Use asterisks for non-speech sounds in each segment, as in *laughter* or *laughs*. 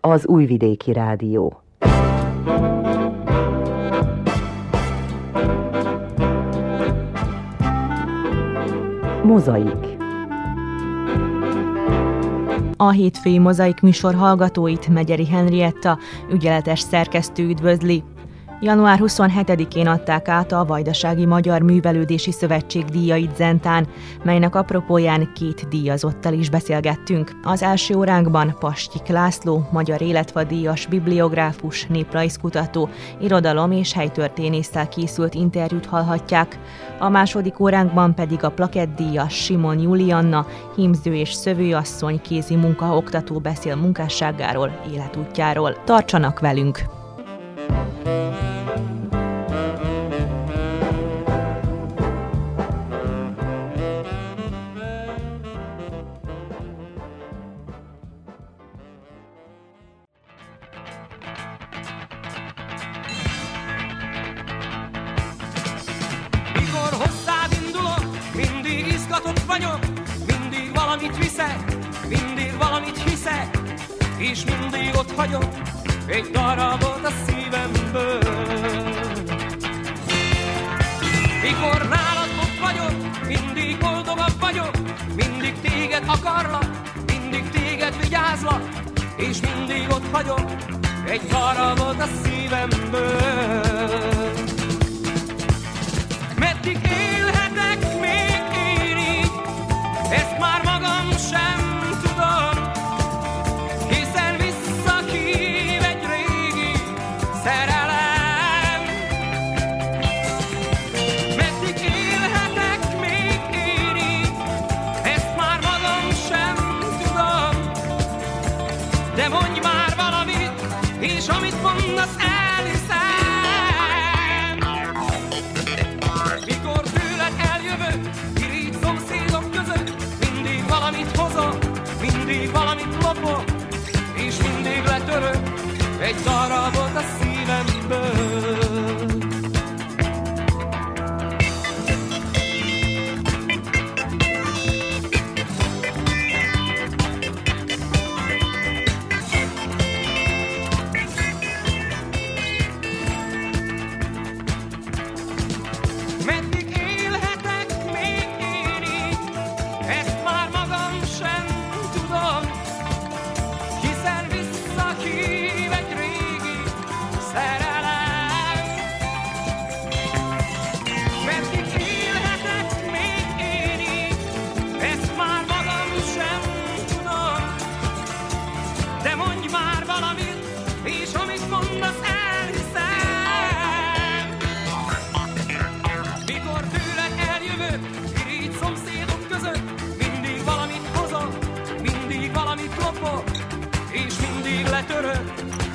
az Újvidéki Rádió. Mozaik A hétfői mozaik műsor hallgatóit Megyeri Henrietta, ügyeletes szerkesztő üdvözli. Január 27-én adták át a Vajdasági Magyar Művelődési Szövetség díjait Zentán, melynek apropóján két díjazottal is beszélgettünk. Az első óránkban Pastyik László, magyar életvadíjas, bibliográfus, néprajzkutató, irodalom és helytörténésszel készült interjút hallhatják. A második óránkban pedig a plakettdíjas Simon Julianna, hímző és szövőasszony kézi munkaoktató beszél munkásságáról, életútjáról. Tartsanak velünk!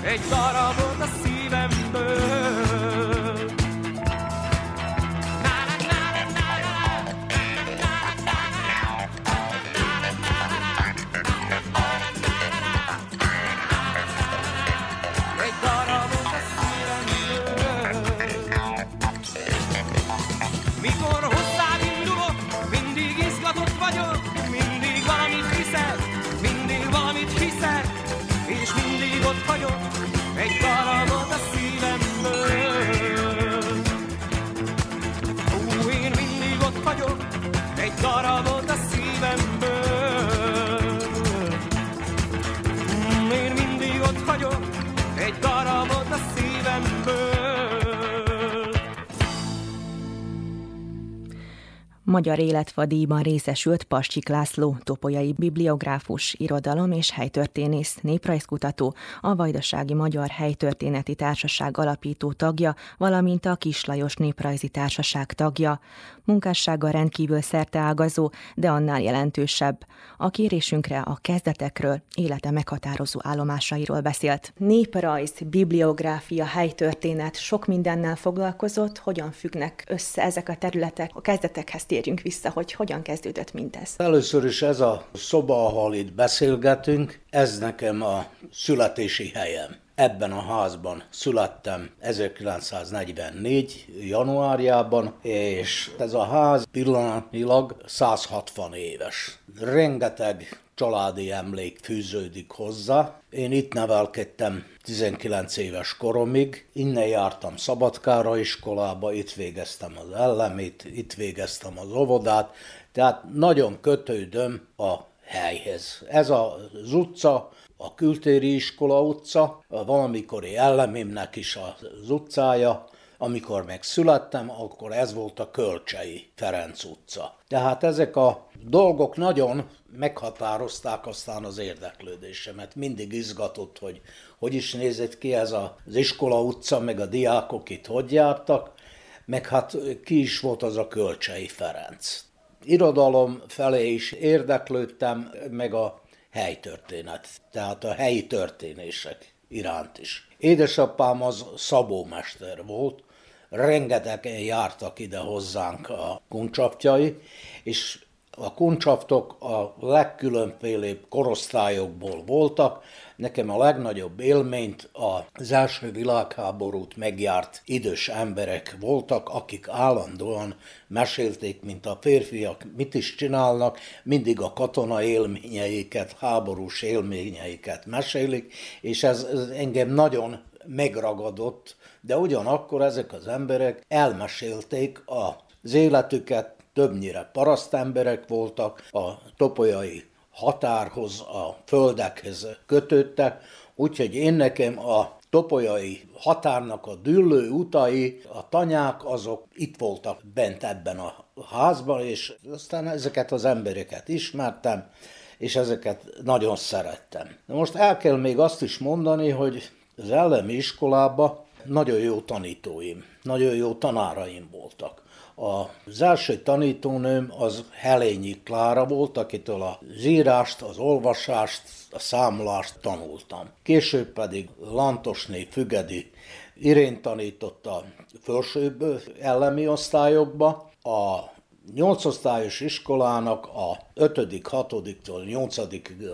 They thought I'm Magyar Életvadíjban részesült Pascsik László, topolyai bibliográfus, irodalom és helytörténész, néprajzkutató, a Vajdasági Magyar Helytörténeti Társaság alapító tagja, valamint a Kislajos Néprajzi Társaság tagja. Munkássága rendkívül szerteágazó, de annál jelentősebb. A kérésünkre a kezdetekről, élete meghatározó állomásairól beszélt. Néprajz, bibliográfia, helytörténet sok mindennel foglalkozott, hogyan függnek össze ezek a területek. A kezdetekhez térjünk vissza, hogy hogyan kezdődött mindez. Először is ez a szoba, ahol itt beszélgetünk, ez nekem a születési helyem ebben a házban születtem 1944. januárjában, és ez a ház pillanatnyilag 160 éves. Rengeteg családi emlék fűződik hozzá. Én itt nevelkedtem 19 éves koromig, innen jártam Szabadkára iskolába, itt végeztem az ellemét, itt végeztem az óvodát, tehát nagyon kötődöm a helyhez. Ez az utca, a Kültéri iskola utca, a valamikori ellemémnek is az utcája, amikor megszülettem, akkor ez volt a Kölcsei Ferenc utca. Tehát ezek a dolgok nagyon meghatározták aztán az érdeklődésemet. Mindig izgatott, hogy hogy is nézett ki ez az iskola utca, meg a diákok itt hogy jártak, meg hát ki is volt az a Kölcsei Ferenc. Irodalom felé is érdeklődtem, meg a helytörténet, tehát a helyi történések iránt is. Édesapám az szabómester volt, rengetegen jártak ide hozzánk a kuncsapjai, és a kuncsaftok a legkülönfélébb korosztályokból voltak. Nekem a legnagyobb élményt az első világháborút megjárt idős emberek voltak, akik állandóan mesélték, mint a férfiak mit is csinálnak, mindig a katona élményeiket, háborús élményeiket mesélik, és ez, ez engem nagyon megragadott, de ugyanakkor ezek az emberek elmesélték az életüket, többnyire parasztemberek voltak, a topolyai határhoz, a földekhez kötöttek, úgyhogy én nekem a topolyai határnak a düllő utai, a tanyák, azok itt voltak bent ebben a házban, és aztán ezeket az embereket ismertem, és ezeket nagyon szerettem. De most el kell még azt is mondani, hogy az ellemi iskolában nagyon jó tanítóim, nagyon jó tanáraim voltak. Az első tanítónőm az Helényi Klára volt, akitől a zírást, az olvasást, a számolást tanultam. Később pedig Lantosné Fügedi Irén tanította felsőbb ellemi osztályokba, a nyolcosztályos iskolának a 5., 6 8.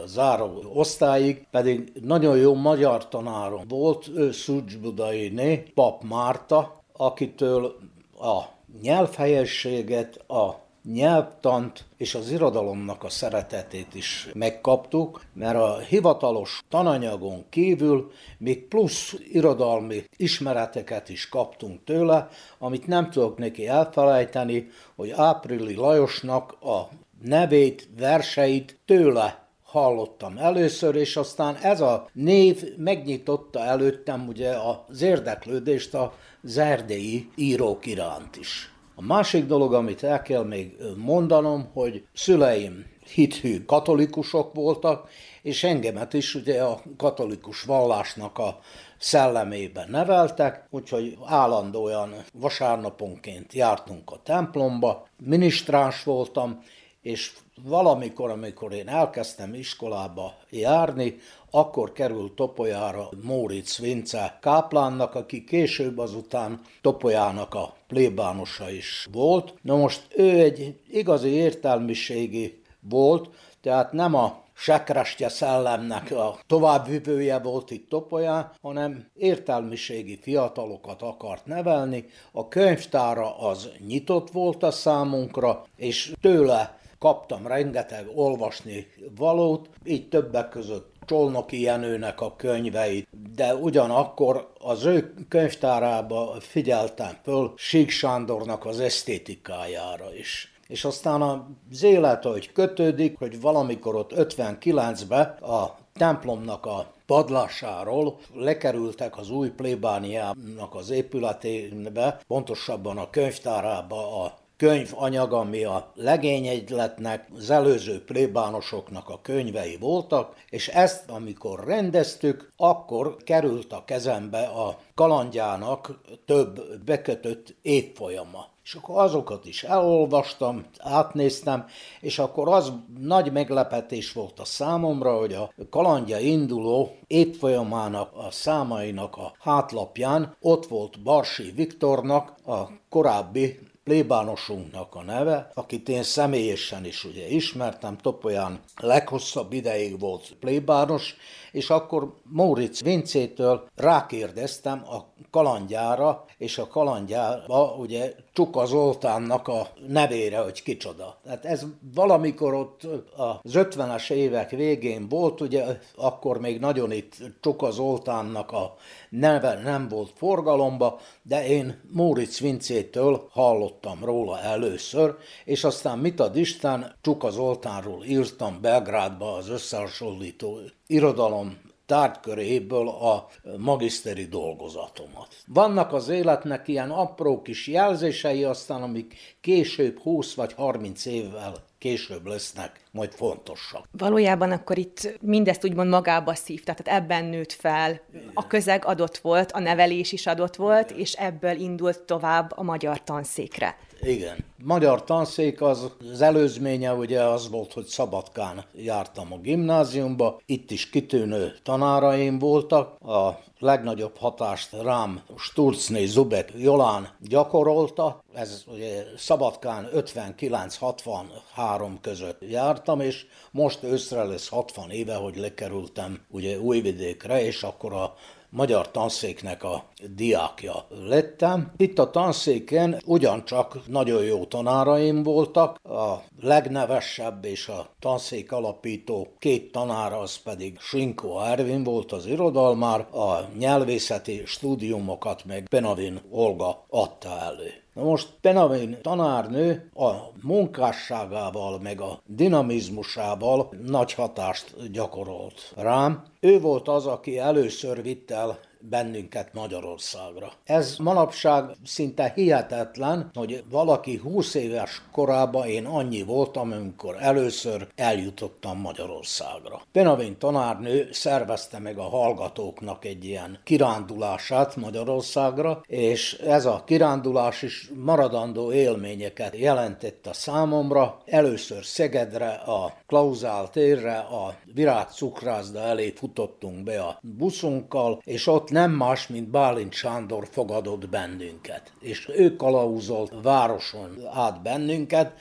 záró osztályig pedig nagyon jó magyar tanárom volt, ő Szúcsbudai Pap Márta, akitől a nyelvhelyességet, a nyelvtant és az irodalomnak a szeretetét is megkaptuk, mert a hivatalos tananyagon kívül még plusz irodalmi ismereteket is kaptunk tőle, amit nem tudok neki elfelejteni, hogy Áprili Lajosnak a nevét, verseit tőle hallottam először, és aztán ez a név megnyitotta előttem ugye az érdeklődést a zerdei írók iránt is. A másik dolog, amit el kell még mondanom, hogy szüleim hithű katolikusok voltak, és engemet is ugye a katolikus vallásnak a szellemében neveltek, úgyhogy állandóan vasárnaponként jártunk a templomba, minisztráns voltam, és valamikor, amikor én elkezdtem iskolába járni, akkor került Topolyára Móricz Vince káplánnak, aki később azután Topolyának a plébánosa is volt. Na most ő egy igazi értelmiségi volt, tehát nem a sekrestje szellemnek a továbbvivője volt itt Topolyán, hanem értelmiségi fiatalokat akart nevelni. A könyvtára az nyitott volt a számunkra, és tőle kaptam rengeteg olvasni valót, így többek között Csolnoki Jenőnek a könyveit, de ugyanakkor az ő könyvtárába figyeltem föl Sík Sándornak az esztétikájára is. És aztán az élet, hogy kötődik, hogy valamikor ott 59-ben a templomnak a padlásáról lekerültek az új plébániának az épületébe, pontosabban a könyvtárába a könyvanyag, ami a legényegyletnek, az előző plébánosoknak a könyvei voltak, és ezt, amikor rendeztük, akkor került a kezembe a kalandjának több bekötött évfolyama. És akkor azokat is elolvastam, átnéztem, és akkor az nagy meglepetés volt a számomra, hogy a kalandja induló évfolyamának a számainak a hátlapján ott volt Barsi Viktornak a korábbi plébánosunknak a neve, akit én személyesen is ugye ismertem, Topolyán leghosszabb ideig volt plébános, és akkor Móricz Vincétől rákérdeztem a kalandjára, és a kalandjába ugye Csuka Zoltánnak a nevére, hogy kicsoda. Tehát ez valamikor ott az 50-es évek végén volt, ugye akkor még nagyon itt Csuka Zoltánnak a neve nem volt forgalomba, de én Móricz Vincétől hallottam róla először, és aztán mit ad Isten, Csuka Zoltánról írtam Belgrádba az összehasonlító irodalom tárgyköréből a magiszteri dolgozatomat. Vannak az életnek ilyen apró kis jelzései, aztán amik később 20 vagy 30 évvel később lesznek majd fontosak. Valójában akkor itt mindezt úgymond magába szívta, tehát ebben nőtt fel. A közeg adott volt, a nevelés is adott volt, és ebből indult tovább a magyar tanszékre. Igen. Magyar tanszék az, az előzménye ugye az volt, hogy Szabadkán jártam a gimnáziumba, itt is kitűnő tanáraim voltak, a legnagyobb hatást rám Sturzné Zubek Jolán gyakorolta, ez ugye Szabadkán 59-63 között jártam, és most őszre lesz 60 éve, hogy lekerültem ugye Újvidékre, és akkor a magyar tanszéknek a diákja lettem. Itt a tanszéken ugyancsak nagyon jó tanáraim voltak, a legnevesebb és a tanszék alapító két tanár az pedig Sinko Ervin volt az irodalmár, a nyelvészeti stúdiumokat meg Penavin Olga adta elő. Na most Penavin tanárnő a munkásságával, meg a dinamizmusával nagy hatást gyakorolt rám. Ő volt az, aki először vitt el bennünket Magyarországra. Ez manapság szinte hihetetlen, hogy valaki 20 éves korában én annyi voltam, amikor először eljutottam Magyarországra. Penavin tanárnő szervezte meg a hallgatóknak egy ilyen kirándulását Magyarországra, és ez a kirándulás is maradandó élményeket jelentett a számomra. Először Szegedre, a Klauzál térre, a Virág cukrászda elé futottunk be a buszunkkal, és ott nem más, mint Bálint Sándor fogadott bennünket. És ő kalauzolt városon át bennünket,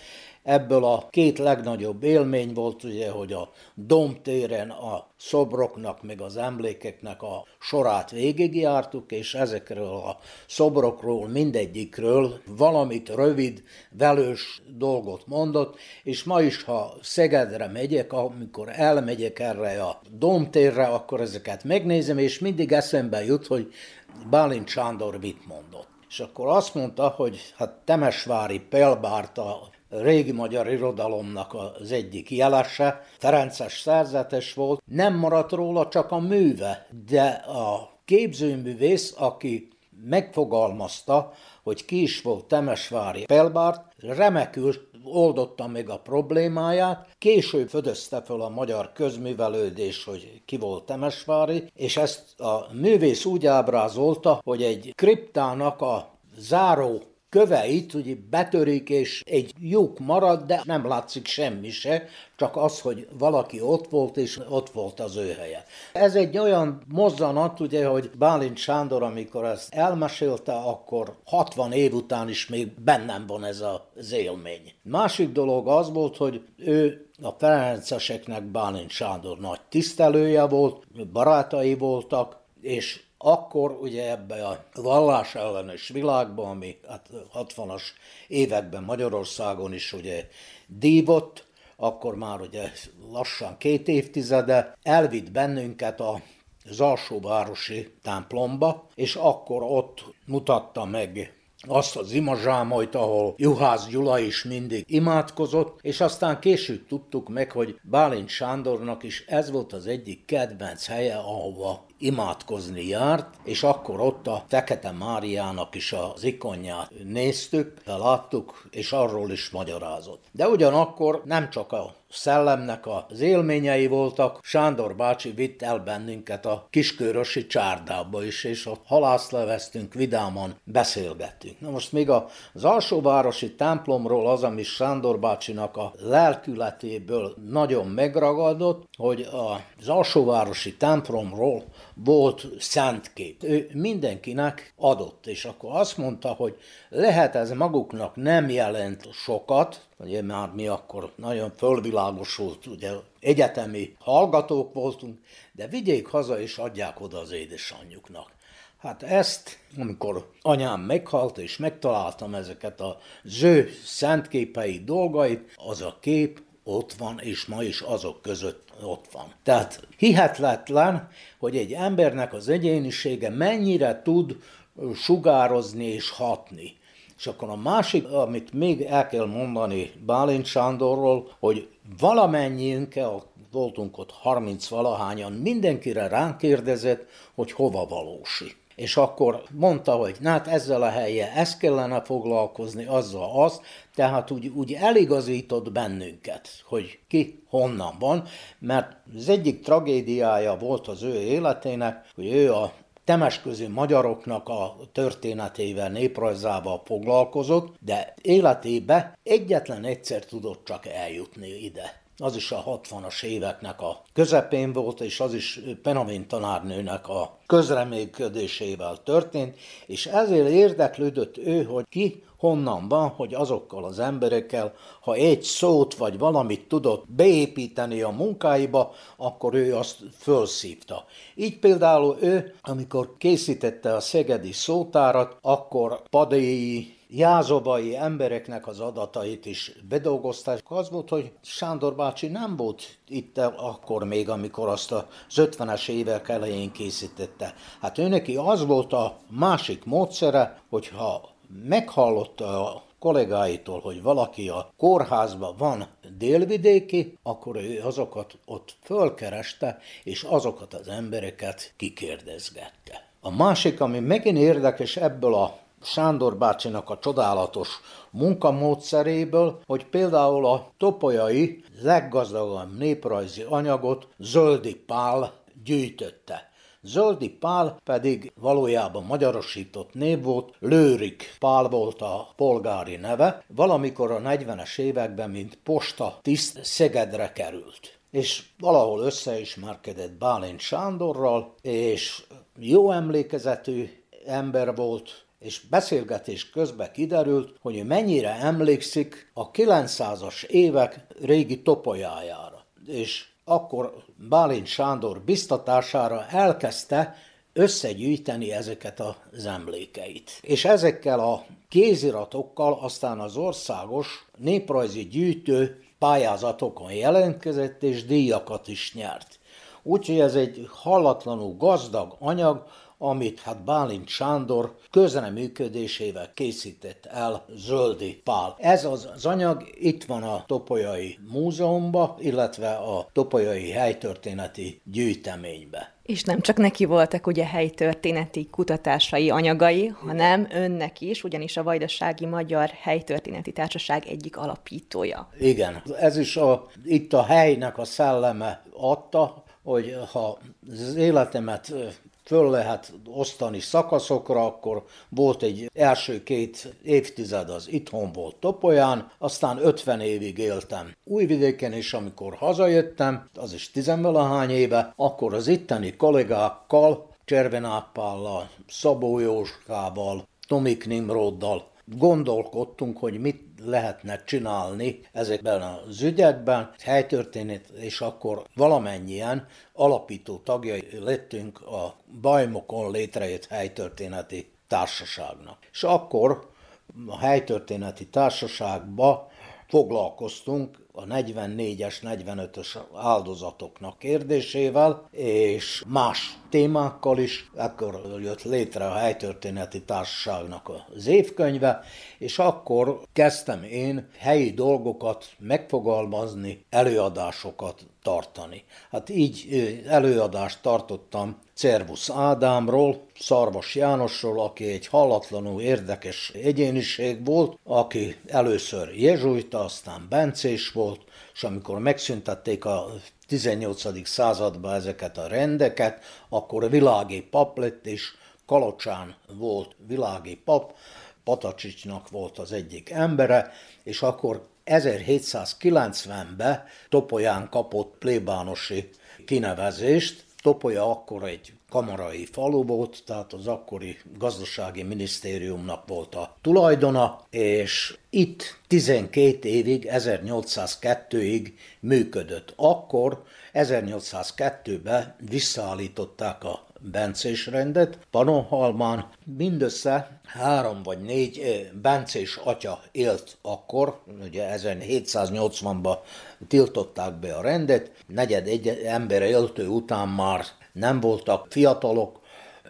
Ebből a két legnagyobb élmény volt ugye, hogy a domtéren a szobroknak, meg az emlékeknek a sorát végigjártuk, és ezekről a szobrokról, mindegyikről valamit rövid, velős dolgot mondott, és ma is, ha Szegedre megyek, amikor elmegyek erre a domtérre, akkor ezeket megnézem, és mindig eszembe jut, hogy Bálint Sándor mit mondott. És akkor azt mondta, hogy hát Temesvári Pelbárt régi magyar irodalomnak az egyik jelese, Ferences szerzetes volt, nem maradt róla csak a műve, de a képzőművész, aki megfogalmazta, hogy ki is volt Temesvári Pelbárt, remekül oldotta meg a problémáját, később födözte fel a magyar közművelődés, hogy ki volt Temesvári, és ezt a művész úgy ábrázolta, hogy egy kriptának a záró köveit ugye betörik, és egy lyuk marad, de nem látszik semmi se, csak az, hogy valaki ott volt, és ott volt az ő helye. Ez egy olyan mozzanat, ugye, hogy Bálint Sándor, amikor ezt elmesélte, akkor 60 év után is még bennem van ez az élmény. Másik dolog az volt, hogy ő a Ferenceseknek Bálint Sándor nagy tisztelője volt, barátai voltak, és akkor ugye ebbe a vallás ellenes világban, ami hát 60-as években Magyarországon is ugye dívott, akkor már ugye lassan két évtizede elvitt bennünket a az alsóvárosi templomba, és akkor ott mutatta meg azt az imazsámojt, ahol Juhász Gyula is mindig imádkozott, és aztán később tudtuk meg, hogy Bálint Sándornak is ez volt az egyik kedvenc helye, ahova imádkozni járt, és akkor ott a Fekete Máriának is az ikonját néztük, láttuk, és arról is magyarázott. De ugyanakkor nem csak a szellemnek az élményei voltak. Sándor bácsi vitt el bennünket a kiskörösi csárdába is, és ott halászleveztünk, vidáman beszélgettünk. Na most még az alsóvárosi templomról az, ami Sándor bácsinak a lelkületéből nagyon megragadott, hogy az alsóvárosi templomról volt szentkép. Ő mindenkinek adott, és akkor azt mondta, hogy lehet ez maguknak nem jelent sokat, ugye már mi akkor nagyon fölvilágosult, ugye egyetemi hallgatók voltunk, de vigyék haza és adják oda az édesanyjuknak. Hát ezt, amikor anyám meghalt, és megtaláltam ezeket a ző szentképei dolgait, az a kép ott van, és ma is azok között ott van. Tehát hihetetlen, hogy egy embernek az egyénisége mennyire tud sugározni és hatni. És akkor a másik, amit még el kell mondani Bálint Sándorról, hogy valamennyiünkkel, voltunk ott 30 valahányan, mindenkire ránk kérdezett, hogy hova valósi. És akkor mondta, hogy na hát ezzel a helye ezt kellene foglalkozni, azzal azt, tehát úgy, úgy eligazított bennünket, hogy ki honnan van, mert az egyik tragédiája volt az ő életének, hogy ő a temesközi magyaroknak a történetével, néprajzával foglalkozott, de életébe egyetlen egyszer tudott csak eljutni ide az is a 60-as éveknek a közepén volt, és az is Penavin tanárnőnek a közreműködésével történt, és ezért érdeklődött ő, hogy ki honnan van, hogy azokkal az emberekkel, ha egy szót vagy valamit tudott beépíteni a munkáiba, akkor ő azt fölszívta. Így például ő, amikor készítette a szegedi szótárat, akkor padéi jázobai embereknek az adatait is bedolgozták. Az volt, hogy Sándor bácsi nem volt itt akkor még, amikor azt az 50-es évek elején készítette. Hát ő neki az volt a másik módszere, hogyha meghallotta a kollégáitól, hogy valaki a kórházban van délvidéki, akkor ő azokat ott fölkereste, és azokat az embereket kikérdezgette. A másik, ami megint érdekes ebből a Sándor bácsinak a csodálatos munkamódszeréből, hogy például a topolyai leggazdagabb néprajzi anyagot Zöldi Pál gyűjtötte. Zöldi Pál pedig valójában magyarosított név volt, Lőrik Pál volt a polgári neve, valamikor a 40-es években, mint posta tiszt Szegedre került és valahol összeismerkedett Bálint Sándorral, és jó emlékezetű ember volt, és beszélgetés közben kiderült, hogy mennyire emlékszik a 900-as évek régi topolyájára. És akkor Bálint Sándor biztatására elkezdte összegyűjteni ezeket az emlékeit. És ezekkel a kéziratokkal aztán az országos néprajzi gyűjtő pályázatokon jelentkezett, és díjakat is nyert. Úgyhogy ez egy hallatlanul gazdag anyag, amit hát Bálint Sándor közreműködésével készített el Zöldi Pál. Ez az, az anyag itt van a Topolyai Múzeumban, illetve a Topolyai Helytörténeti Gyűjteménybe. És nem csak neki voltak ugye helytörténeti kutatásai, anyagai, hanem önnek is, ugyanis a Vajdasági Magyar Helytörténeti Társaság egyik alapítója. Igen, ez is a, itt a helynek a szelleme adta, hogy ha az életemet föl lehet osztani szakaszokra, akkor volt egy első két évtized az itthon volt Topolyán, aztán 50 évig éltem Újvidéken, és amikor hazajöttem, az is tizenvalahány éve, akkor az itteni kollégákkal, Cservenáppállal, Szabó Jóskával, Tomik Nimroddal gondolkodtunk, hogy mit lehetne csinálni ezekben az ügyekben, helytörténet, és akkor valamennyien alapító tagjai lettünk a Bajmokon létrejött helytörténeti társaságnak. És akkor a helytörténeti társaságba foglalkoztunk a 44-es, 45-ös áldozatoknak kérdésével, és más témákkal is. Ekkor jött létre a helytörténeti társaságnak az évkönyve, és akkor kezdtem én helyi dolgokat megfogalmazni, előadásokat tartani. Hát így előadást tartottam Cervusz Ádámról, Szarvas Jánosról, aki egy hallatlanul érdekes egyéniség volt, aki először jezsuita, aztán bencés volt, és amikor megszüntették a 18. században ezeket a rendeket, akkor világi pap lett, és Kalocsán volt világi pap, Patacsicsnak volt az egyik embere, és akkor 1790-ben Topolyán kapott plébánosi kinevezést, Topolya akkor egy kamarai falu volt, tehát az akkori gazdasági minisztériumnak volt a tulajdona, és itt 12 évig, 1802-ig működött. Akkor 1802-ben visszaállították a bencés rendet. Panonhalmán mindössze három vagy négy bencés atya élt akkor, ugye 1780-ban tiltották be a rendet, negyed egy ember éltő után már nem voltak fiatalok,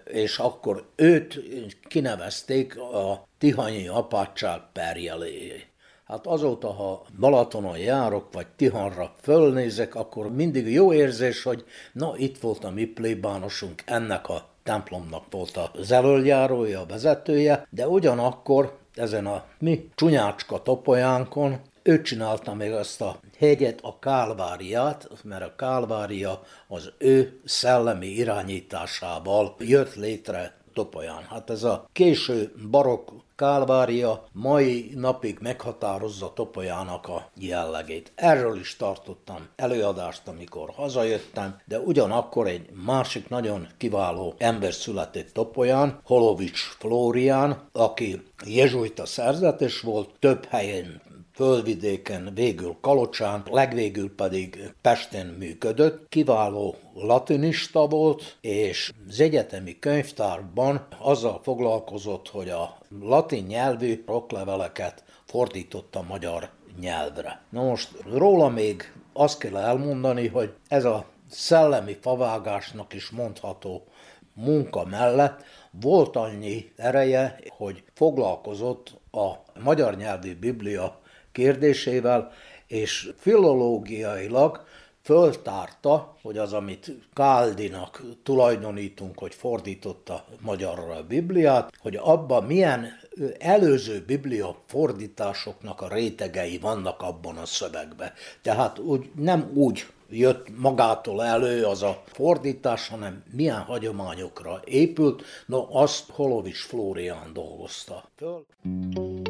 és akkor őt kinevezték a Tihanyi apátság perjeléjé. Hát azóta, ha Balatonon járok, vagy Tihanra fölnézek, akkor mindig jó érzés, hogy na, itt volt a mi plébánosunk, ennek a templomnak volt az elöljárója, a vezetője, de ugyanakkor ezen a mi csúnyácska topolyánkon ő csinálta még azt a hegyet, a Kálváriát, mert a Kálvária az ő szellemi irányításával jött létre Topolyán. Hát ez a késő barokk Kálvária mai napig meghatározza Topolyának a jellegét. Erről is tartottam előadást, amikor hazajöttem, de ugyanakkor egy másik nagyon kiváló ember született Topolyán, Holovics Flórián, aki jezsuita szerzetes volt, több helyen fölvidéken, végül Kalocsán, legvégül pedig Pesten működött. Kiváló latinista volt, és az egyetemi könyvtárban azzal foglalkozott, hogy a latin nyelvű rokleveleket fordította magyar nyelvre. Na most róla még azt kell elmondani, hogy ez a szellemi favágásnak is mondható munka mellett volt annyi ereje, hogy foglalkozott a magyar nyelvi biblia kérdésével, és filológiailag föltárta, hogy az, amit Káldinak tulajdonítunk, hogy fordította magyarra a Bibliát, hogy abban milyen előző biblia fordításoknak a rétegei vannak abban a szövegben. Tehát úgy, nem úgy jött magától elő az a fordítás, hanem milyen hagyományokra épült, no azt Holovics Flórián dolgozta föl. Születni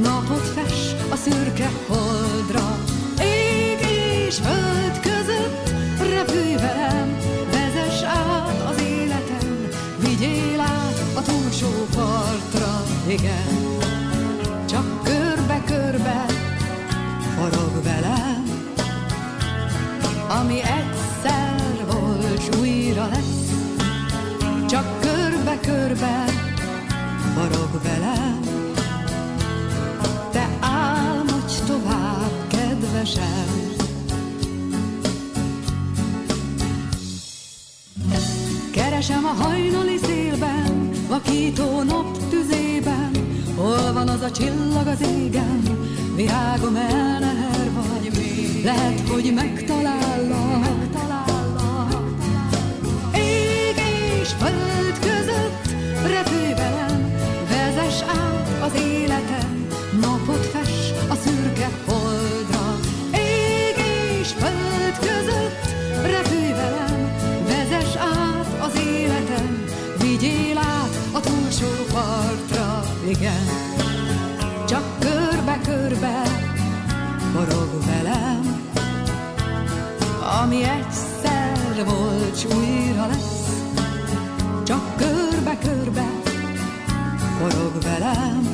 napot fes a szürke holdra. Ég és föld között repülj velem, vezess át az életem, vigyél át a túlsó partra, igen. Keresem a hajnali szélben, vakító nap tüzében, Hol van az a csillag az égen, virágom elneher vagy mi? Lehet, hogy megtalállak, megtalállak. Ég és föld vigyél át a túlsó partra, igen. Csak körbe-körbe forog velem, ami egyszer volt, s újra lesz. Csak körbe-körbe forog velem,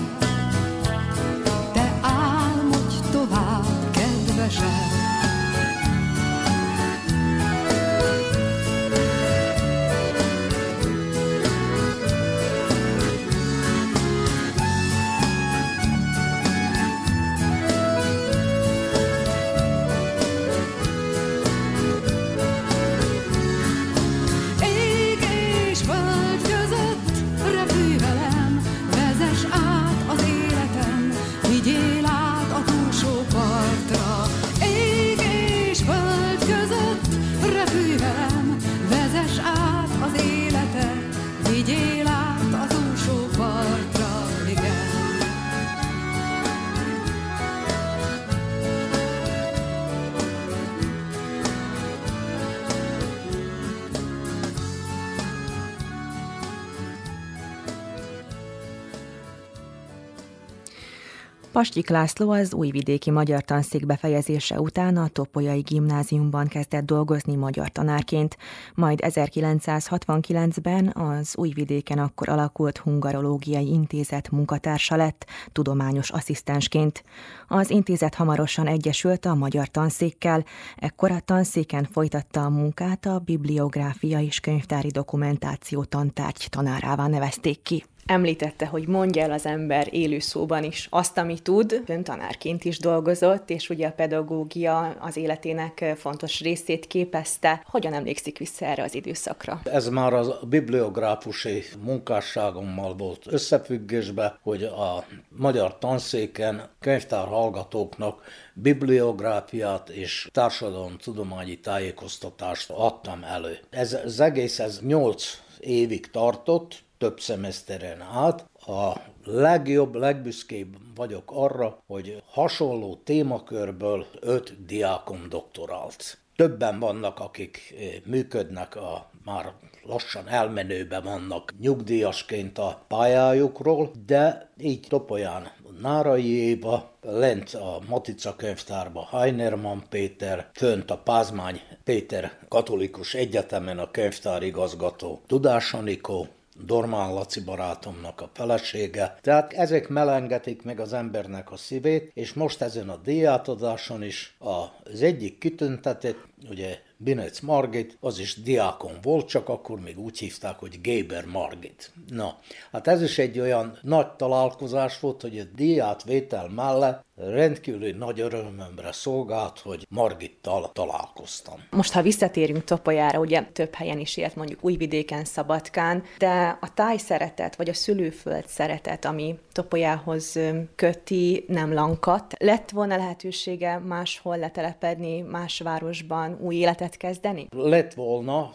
Pastyik László az újvidéki magyar tanszék befejezése után a Topolyai gimnáziumban kezdett dolgozni magyar tanárként, majd 1969-ben az újvidéken akkor alakult Hungarológiai Intézet munkatársa lett, tudományos asszisztensként. Az intézet hamarosan egyesült a magyar tanszékkel, ekkor a tanszéken folytatta a munkát a bibliográfia és könyvtári dokumentáció tantárgy tanárává nevezték ki. Említette, hogy mondja el az ember élő szóban is azt, ami tud. Ön tanárként is dolgozott, és ugye a pedagógia az életének fontos részét képezte. Hogyan emlékszik vissza erre az időszakra? Ez már a bibliográfusi munkásságommal volt összefüggésbe, hogy a magyar tanszéken könyvtár hallgatóknak bibliográfiát és társadalomtudományi tájékoztatást adtam elő. Ez az egész ez 8 évig tartott, több szemeszteren át. A legjobb, legbüszkébb vagyok arra, hogy hasonló témakörből öt diákom doktorált. Többen vannak, akik működnek a már lassan elmenőbe vannak nyugdíjasként a pályájukról, de így Topolyán Nárai Éva, lent a Matica könyvtárba Heinermann Péter, fönt a Pázmány Péter katolikus egyetemen a könyvtárigazgató Tudás Anikó, Dormán Laci barátomnak a felesége. Tehát ezek melengetik meg az embernek a szívét, és most ezen a díjátadáson is az egyik kitüntetett, ugye Binec Margit, az is diákon volt, csak akkor még úgy hívták, hogy Géber Margit. Na, hát ez is egy olyan nagy találkozás volt, hogy a díját vétel mellett rendkívül nagy örömömre szolgált, hogy Margittal találkoztam. Most, ha visszatérünk Topolyára, ugye több helyen is élt, mondjuk Újvidéken, Szabadkán, de a táj szeretet, vagy a szülőföld szeretet, ami Topolyához köti, nem lankat. Lett volna lehetősége máshol letelepedni, más városban új életet kezdeni? Lett volna,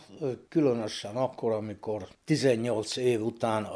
különösen akkor, amikor 18 év után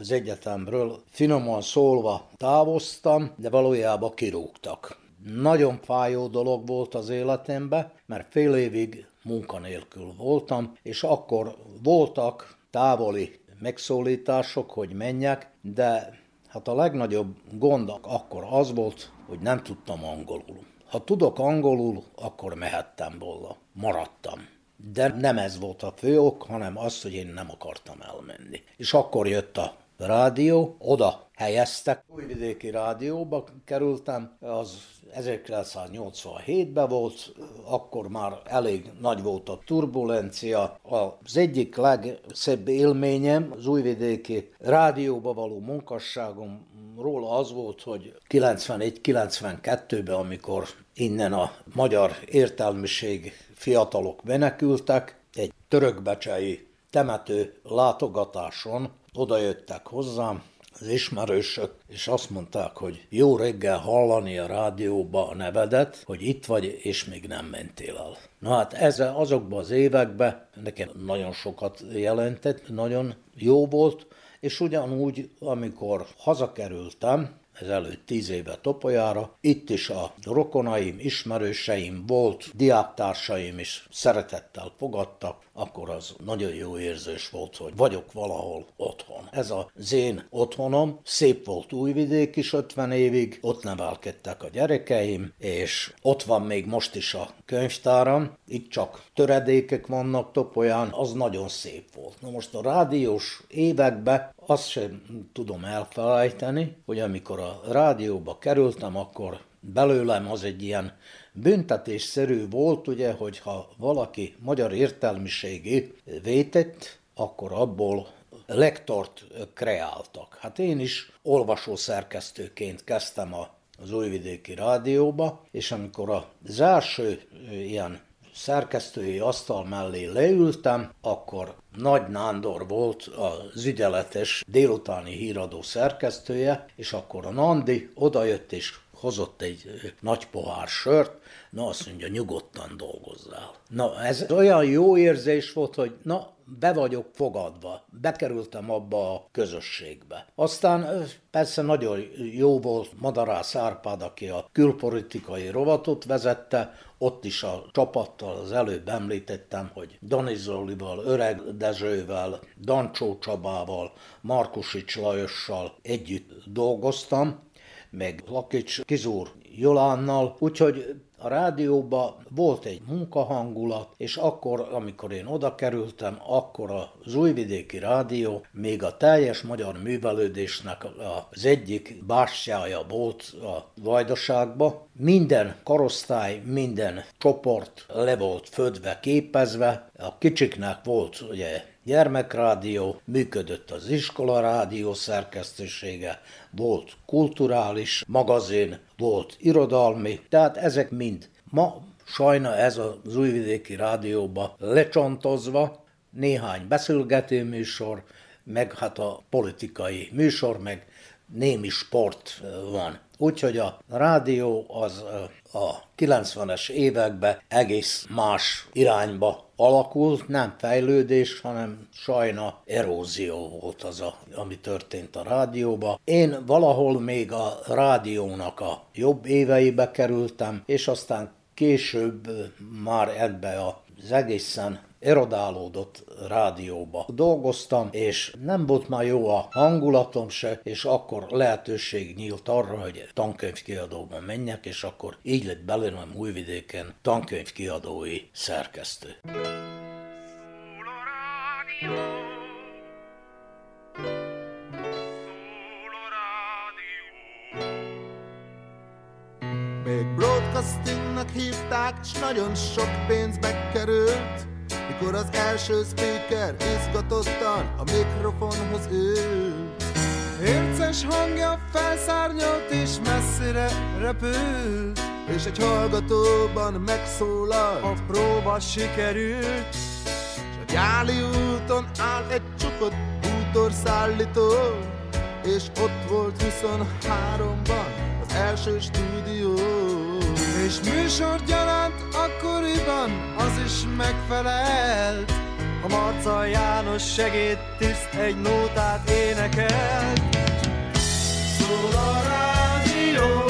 az egyetemről finoman szólva távoztam, de valójában kirúgtak. Nagyon fájó dolog volt az életemben, mert fél évig munkanélkül voltam, és akkor voltak távoli megszólítások, hogy menjek, de hát a legnagyobb gond akkor az volt, hogy nem tudtam angolul. Ha tudok angolul, akkor mehettem volna. Maradtam. De nem ez volt a fő ok, hanem az, hogy én nem akartam elmenni. És akkor jött a rádió, oda helyeztek. Újvidéki rádióba kerültem, az 1987-ben volt, akkor már elég nagy volt a turbulencia. Az egyik legszebb élményem az újvidéki rádióba való munkasságomról az volt, hogy 91-92-ben, amikor innen a magyar értelmiség fiatalok menekültek, egy törökbecsei temető látogatáson odajöttek hozzám, az ismerősök, és azt mondták, hogy jó reggel hallani a rádióba a nevedet, hogy itt vagy, és még nem mentél el. Na hát ez azokban az években nekem nagyon sokat jelentett, nagyon jó volt, és ugyanúgy, amikor hazakerültem, ezelőtt tíz éve Topolyára. Itt is a rokonaim, ismerőseim, volt diáktársaim is szeretettel fogadtak, akkor az nagyon jó érzés volt, hogy vagyok valahol otthon. Ez az én otthonom, szép volt Újvidék is 50 évig, ott nevelkedtek a gyerekeim, és ott van még most is a könyvtáram, itt csak töredékek vannak Topolyán, az nagyon szép volt. Na most a rádiós években azt sem tudom elfelejteni, hogy amikor a rádióba kerültem, akkor belőlem az egy ilyen büntetésszerű volt, ugye, hogyha valaki magyar értelmiségi vétett, akkor abból lektort kreáltak. Hát én is olvasószerkesztőként kezdtem a, az Újvidéki Rádióba, és amikor az első ilyen szerkesztői asztal mellé leültem, akkor Nagy Nándor volt az ügyeletes délutáni híradó szerkesztője, és akkor a Nandi odajött és hozott egy nagy pohár sört, na azt mondja, nyugodtan dolgozzál. Na ez olyan jó érzés volt, hogy na be vagyok fogadva, bekerültem abba a közösségbe. Aztán persze nagyon jó volt Madarász Árpád, aki a külpolitikai rovatot vezette, ott is a csapattal az előbb említettem, hogy Dani Zolival, Öreg Dezsővel, Dancsó Csabával, Markusics Lajossal együtt dolgoztam, meg Lakics Kizúr Jolánnal, úgyhogy a rádióban volt egy munkahangulat, és akkor, amikor én oda kerültem, akkor az Újvidéki Rádió még a teljes magyar művelődésnek az egyik bástyája volt a Vajdaságba. Minden karosztály, minden csoport le volt födve, képezve. A kicsiknek volt ugye gyermekrádió, működött az iskola rádió szerkesztősége, volt kulturális magazin, volt irodalmi, tehát ezek mind. Ma sajna ez az újvidéki rádióba lecsontozva, néhány beszélgető műsor, meg hát a politikai műsor, meg némi sport van. Úgyhogy a rádió az a 90-es években egész más irányba alakult, nem fejlődés, hanem sajna erózió volt az, a, ami történt a rádióba. Én valahol még a rádiónak a jobb éveibe kerültem, és aztán később már ebbe az egészen erodálódott rádióba dolgoztam, és nem volt már jó a hangulatom se, és akkor lehetőség nyílt arra, hogy tankönyvkiadóban menjek, és akkor így lett belőlem Újvidéken tankönyvkiadói szerkesztő. Még broadcastingnak hívták, s nagyon sok pénzbe került mikor az első speaker izgatottan a mikrofonhoz ült Érces hangja felszárnyolt és messzire repült És egy hallgatóban megszólalt A próba sikerült. És a gyáli úton állt egy csukott bútorszállító. És ott volt 23-ban az első stúdió és műsor gyaránt akkoriban az is megfelelt. A Marca János segédtiszt egy nótát énekelt. Szól a rádió.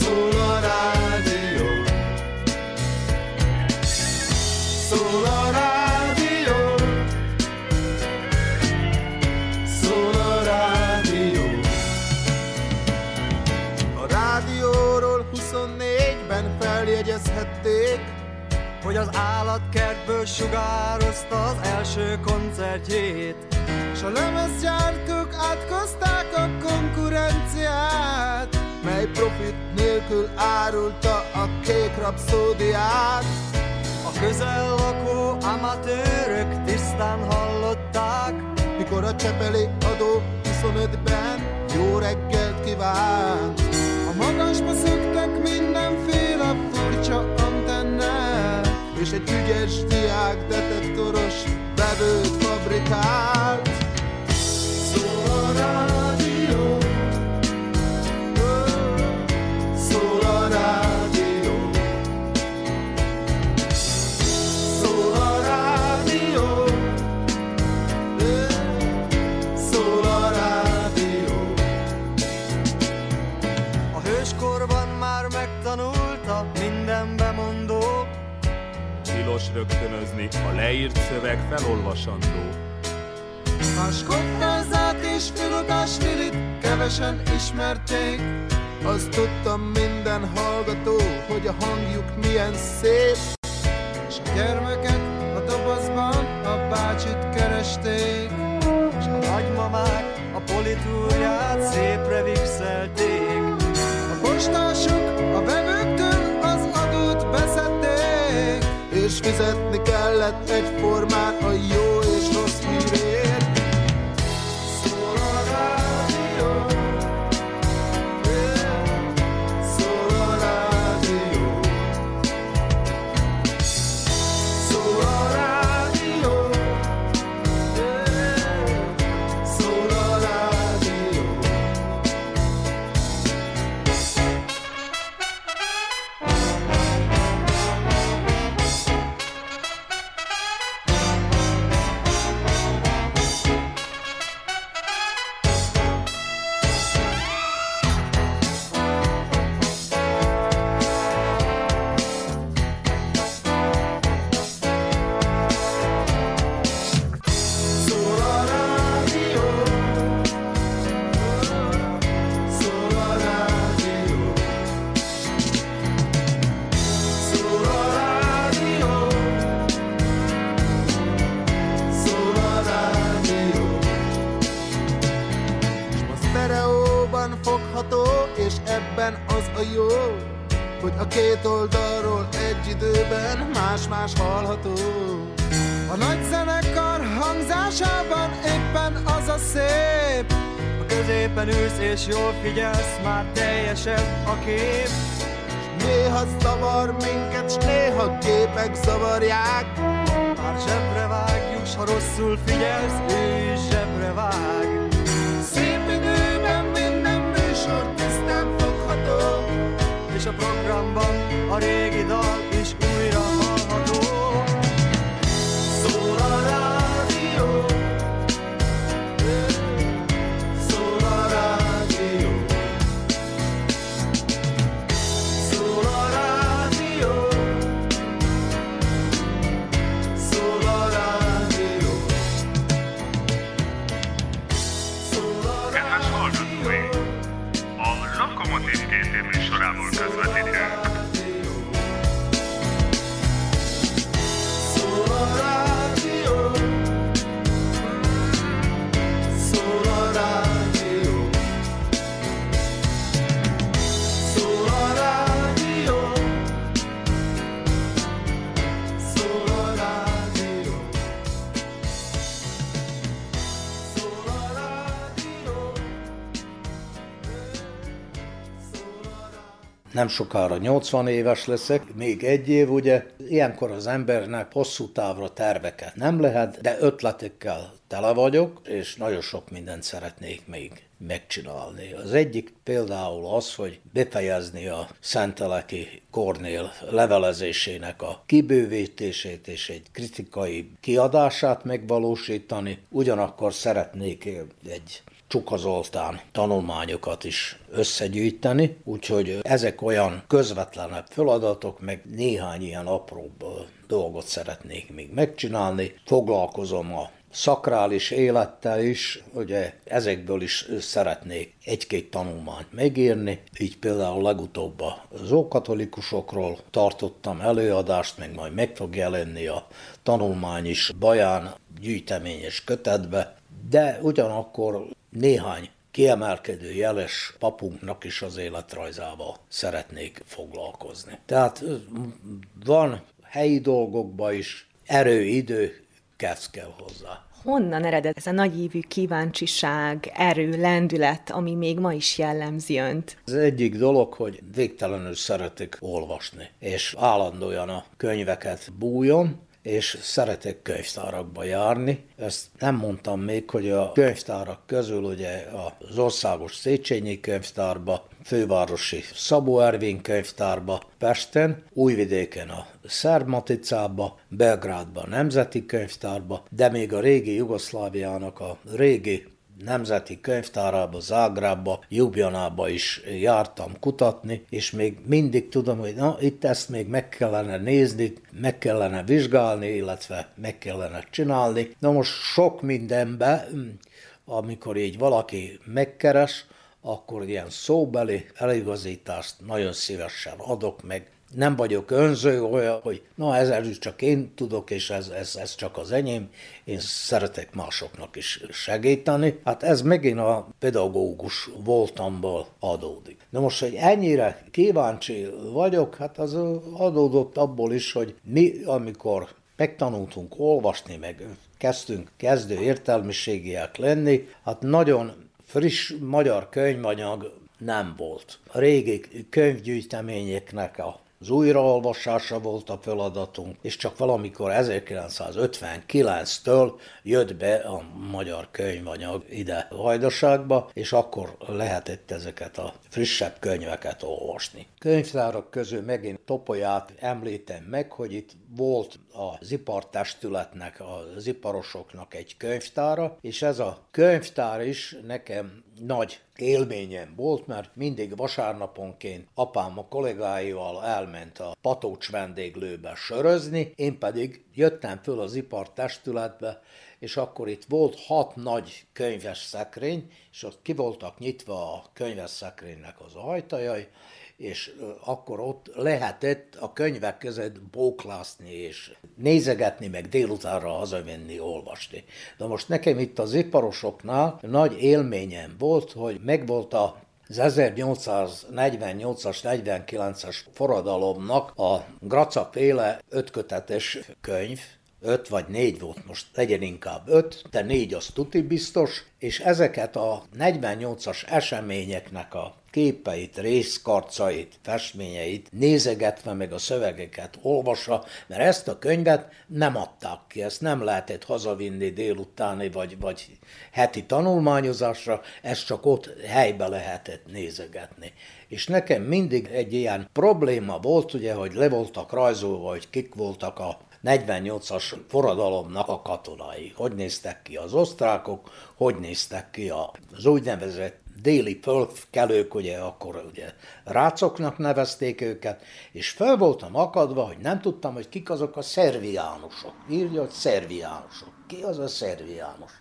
Szól a rádió. Szól a rádió feljegyezhették, hogy az állatkertből sugározta az első koncertjét. S a lemezgyártók átkozták a konkurenciát, mely profit nélkül árulta a kék rapszódiát. A közel lakó amatőrök tisztán hallották, mikor a csepeli adó 25-ben jó reggelt kívánt. A magasba szöktek mindenféle és egy ügyes diák detektoros vevőt fabrikált. Szól rádió, Nem sokára 80 éves leszek, még egy év, ugye, ilyenkor az embernek hosszú távra terveket nem lehet, de ötletekkel tele vagyok, és nagyon sok mindent szeretnék még megcsinálni. Az egyik például az, hogy befejezni a Szenteleki Kornél levelezésének a kibővítését és egy kritikai kiadását megvalósítani, ugyanakkor szeretnék egy Csuka Zoltán tanulmányokat is összegyűjteni, úgyhogy ezek olyan közvetlenebb feladatok, meg néhány ilyen apróbb dolgot szeretnék még megcsinálni. Foglalkozom a szakrális élettel is, ugye ezekből is szeretnék egy-két tanulmányt megírni, így például legutóbb az ókatolikusokról tartottam előadást, meg majd meg fog jelenni a tanulmány is Baján gyűjteményes kötetbe, de ugyanakkor néhány kiemelkedő jeles papunknak is az életrajzával szeretnék foglalkozni. Tehát van helyi dolgokba is erő, idő, kezd kell hozzá. Honnan eredett ez a nagyívű kíváncsiság, erő, lendület, ami még ma is jellemzi önt? Az egyik dolog, hogy végtelenül szeretik olvasni, és állandóan a könyveket bújom, és szeretek könyvtárakba járni. Ezt nem mondtam még, hogy a könyvtárak közül ugye az Országos Széchenyi Könyvtárba, fővárosi Szabó Ervin könyvtárba, Pesten, Újvidéken a Szerb Maticába, Belgrádban a Nemzeti Könyvtárba, de még a régi Jugoszláviának a régi nemzeti könyvtárába, Zágrába, Jubjanába is jártam kutatni, és még mindig tudom, hogy na, itt ezt még meg kellene nézni, meg kellene vizsgálni, illetve meg kellene csinálni. Na most sok mindenbe, amikor így valaki megkeres, akkor ilyen szóbeli eligazítást nagyon szívesen adok meg, nem vagyok önző, olyan, hogy na ez csak én tudok, és ez, ez, ez csak az enyém, én szeretek másoknak is segíteni. Hát ez megint a pedagógus voltamból adódik. De most, hogy ennyire kíváncsi vagyok, hát az adódott abból is, hogy mi, amikor megtanultunk olvasni, meg kezdtünk kezdő értelmiségiek lenni, hát nagyon friss magyar könyvanyag nem volt. A régi könyvgyűjteményeknek a az újraolvasása volt a feladatunk, és csak valamikor 1959-től jött be a magyar könyvanyag ide Vajdaságba, és akkor lehetett ezeket a frissebb könyveket olvasni. Könyvtárak közül megint Topolyát említem meg, hogy itt volt az ipartestületnek, az iparosoknak egy könyvtára, és ez a könyvtár is nekem nagy élményem volt, mert mindig vasárnaponként apám a kollégáival elment a Patócs vendéglőbe sörözni, én pedig jöttem föl az ipartestületbe, és akkor itt volt hat nagy könyves szekrény, és ott ki voltak nyitva a könyves szekrénynek az ajtajai, és akkor ott lehetett a könyvek között bóklászni, és nézegetni, meg délutánra hazavenni, olvasni. De most nekem itt az iparosoknál nagy élményem volt, hogy megvolt a az 1848-as, 49-es forradalomnak a Graca féle ötkötetes könyv, öt vagy négy volt, most legyen inkább öt, de négy az tuti biztos, és ezeket a 48-as eseményeknek a képeit, részkarcait, festményeit nézegetve meg a szövegeket olvasva, mert ezt a könyvet nem adták ki, ezt nem lehetett hazavinni délutáni vagy, vagy heti tanulmányozásra, ezt csak ott helybe lehetett nézegetni. És nekem mindig egy ilyen probléma volt, ugye, hogy le voltak rajzolva, hogy kik voltak a 48-as forradalomnak a katonái. Hogy néztek ki az osztrákok, hogy néztek ki az úgynevezett déli fölkelők, ugye akkor ugye rácoknak nevezték őket, és fel voltam akadva, hogy nem tudtam, hogy kik azok a szerviánusok. Írja, hogy szerviánusok. Ki az a szerviánus?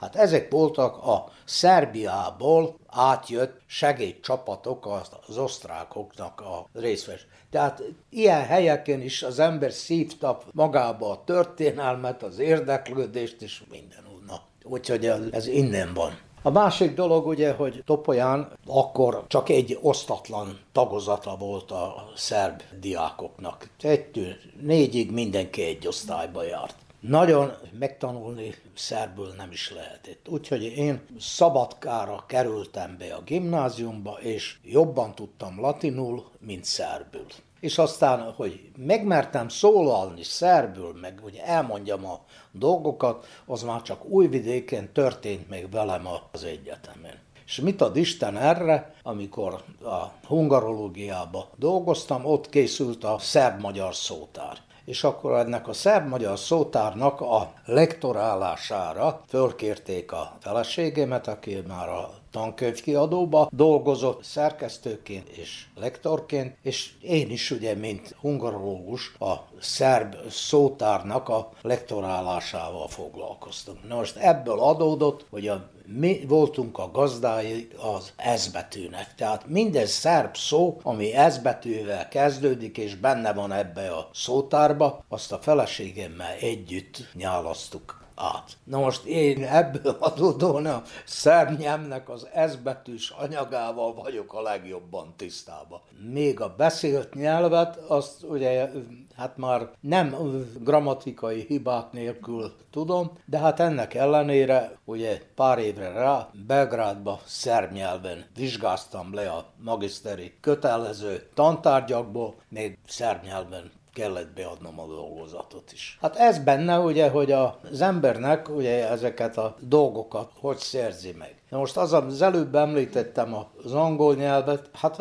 Hát ezek voltak a Szerbiából átjött segédcsapatok az osztrákoknak a részves. Tehát ilyen helyeken is az ember szívta magába a történelmet, az érdeklődést és minden. Na, úgyhogy ez innen van. A másik dolog ugye, hogy Topolyán akkor csak egy osztatlan tagozata volt a szerb diákoknak. Egytől négyig mindenki egy osztályba járt. Nagyon megtanulni szerbül nem is lehetett. Úgyhogy én szabadkára kerültem be a gimnáziumba, és jobban tudtam latinul, mint szerbül és aztán, hogy megmertem szólalni szerbül, meg hogy elmondjam a dolgokat, az már csak újvidéken történt még velem az egyetemen. És mit ad Isten erre, amikor a hungarológiába dolgoztam, ott készült a szerb-magyar szótár és akkor ennek a szerb-magyar szótárnak a lektorálására fölkérték a feleségemet, aki már a tankönyvkiadóba dolgozott szerkesztőként és lektorként, és én is ugye, mint hungarológus, a szerb szótárnak a lektorálásával foglalkoztam. Na most ebből adódott, hogy a, mi voltunk a gazdái az S betűnek. Tehát minden szerb szó, ami S betűvel kezdődik, és benne van ebbe a szótárba, azt a feleségemmel együtt nyálasztuk át. Na most én ebből adódóan a szernyemnek az ezbetűs anyagával vagyok a legjobban tisztában. Még a beszélt nyelvet, azt ugye hát már nem grammatikai hibák nélkül tudom, de hát ennek ellenére ugye pár évre rá Belgrádba szerb nyelven vizsgáztam le a magiszteri kötelező tantárgyakból, még szerb nyelven kellett beadnom a dolgozatot is. Hát ez benne ugye, hogy az embernek ugye ezeket a dolgokat hogy szerzi meg. Na most az, az előbb említettem az angol nyelvet, hát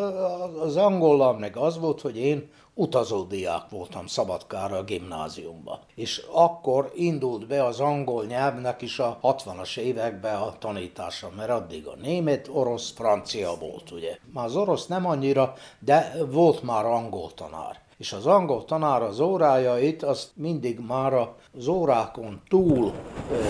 az angollal meg az volt, hogy én utazó diák voltam Szabadkára a gimnáziumban. És akkor indult be az angol nyelvnek is a 60-as években a tanítása, mert addig a német, orosz, francia volt, ugye. Már az orosz nem annyira, de volt már angol tanár és az angol tanár az órájait azt mindig már az órákon túl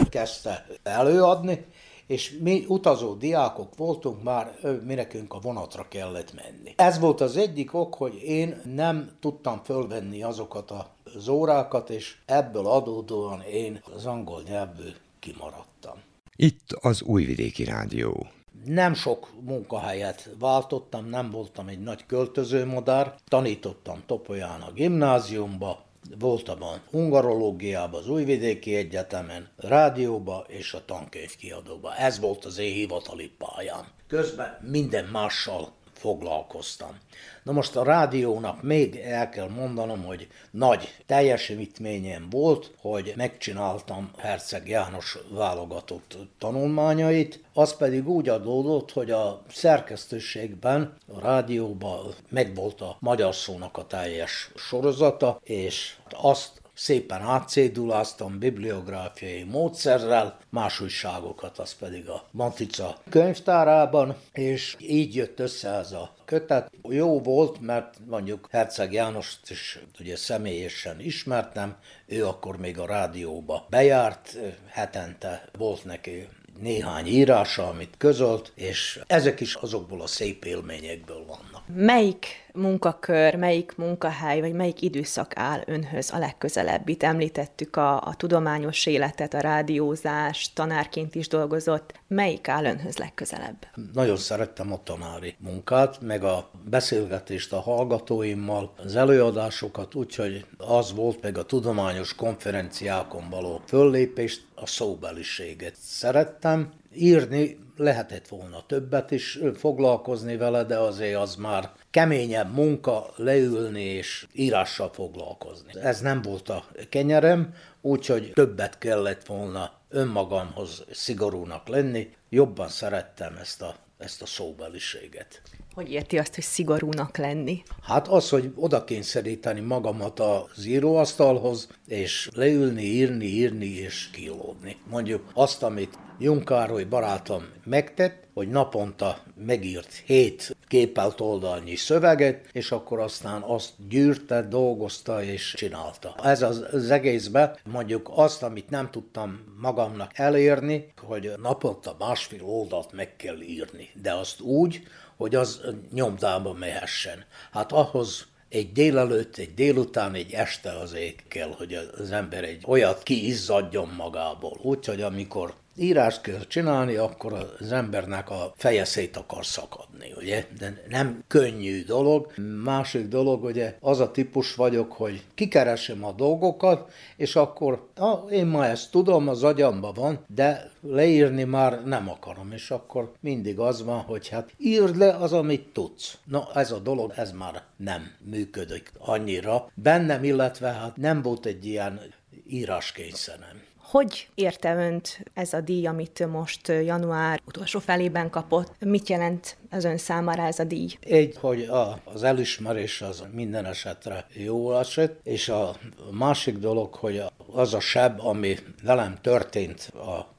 kezdte előadni, és mi utazó diákok voltunk már, mi nekünk a vonatra kellett menni. Ez volt az egyik ok, hogy én nem tudtam fölvenni azokat az órákat, és ebből adódóan én az angol nyelvből kimaradtam. Itt az Újvidéki Rádió. Nem sok munkahelyet váltottam, nem voltam egy nagy költözőmodár, tanítottam Topolyán a gimnáziumba, voltam a hungarológiában, az Újvidéki Egyetemen, rádióba és a tankönyvkiadóba. Ez volt az én hivatali pályám. Közben minden mással foglalkoztam. Na most a rádiónak még el kell mondanom, hogy nagy teljesítményem volt, hogy megcsináltam Herceg János válogatott tanulmányait, az pedig úgy adódott, hogy a szerkesztőségben, a rádióban megvolt a magyar szónak a teljes sorozata, és azt szépen átcéduláztam bibliográfiai módszerrel, más újságokat, az pedig a Matica könyvtárában, és így jött össze ez a kötet. Jó volt, mert mondjuk Herceg Jánost is ugye személyesen ismertem, ő akkor még a rádióba bejárt, hetente volt neki néhány írása, amit közölt, és ezek is azokból a szép élményekből vannak. Melyik munkakör, melyik munkahely, vagy melyik időszak áll önhöz a legközelebb? Itt említettük a, a tudományos életet, a rádiózást, tanárként is dolgozott. Melyik áll önhöz legközelebb? Nagyon szerettem a tanári munkát, meg a beszélgetést a hallgatóimmal, az előadásokat, úgyhogy az volt meg a tudományos konferenciákon való föllépést, a szóbeliséget szerettem. Írni lehetett volna többet is foglalkozni vele, de azért az már keményebb munka leülni és írással foglalkozni. Ez nem volt a kenyerem, úgyhogy többet kellett volna önmagamhoz szigorúnak lenni. Jobban szerettem ezt a, ezt a szóbeliséget. Hogy érti azt, hogy szigorúnak lenni? Hát az, hogy oda kényszeríteni magamat az íróasztalhoz, és leülni, írni, írni és kilódni. Mondjuk azt, amit Junkároly barátom megtett, hogy naponta megírt hét képelt oldalnyi szöveget, és akkor aztán azt gyűrte, dolgozta és csinálta. Ez az, az mondjuk azt, amit nem tudtam magamnak elérni, hogy naponta másfél oldalt meg kell írni, de azt úgy, hogy az nyomdába mehessen. Hát ahhoz egy délelőtt, egy délután, egy este azért kell, hogy az ember egy olyat kiizzadjon magából. Úgyhogy amikor írást kell csinálni, akkor az embernek a feje szét akar szakadni, ugye? De nem könnyű dolog. Másik dolog, ugye, az a típus vagyok, hogy kikeresem a dolgokat, és akkor ah, én ma ezt tudom, az agyamba van, de leírni már nem akarom, és akkor mindig az van, hogy hát írd le az, amit tudsz. Na, ez a dolog, ez már nem működik annyira bennem, illetve hát nem volt egy ilyen íráskényszerem. Hogy érte önt ez a díj, amit most január utolsó felében kapott? Mit jelent az ön számára ez a díj? Egy, hogy a, az elismerés az minden esetre jó esett, és a másik dolog, hogy az a seb, ami velem történt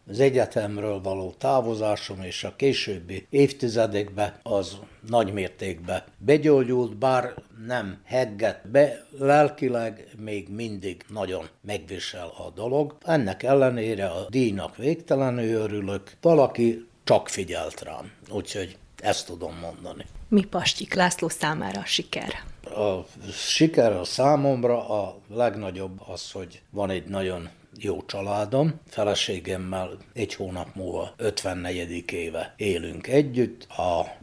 az egyetemről való távozásom és a későbbi évtizedekben, az nagy mértékben begyógyult, bár nem hegget be, lelkileg még mindig nagyon megvisel a dolog. Ennek ellenére a díjnak végtelenül örülök, valaki csak figyelt rám, úgyhogy ezt tudom mondani. Mi Pastik László számára a siker? A siker a számomra a legnagyobb az, hogy van egy nagyon jó családom. Feleségemmel egy hónap múlva 54. éve élünk együtt.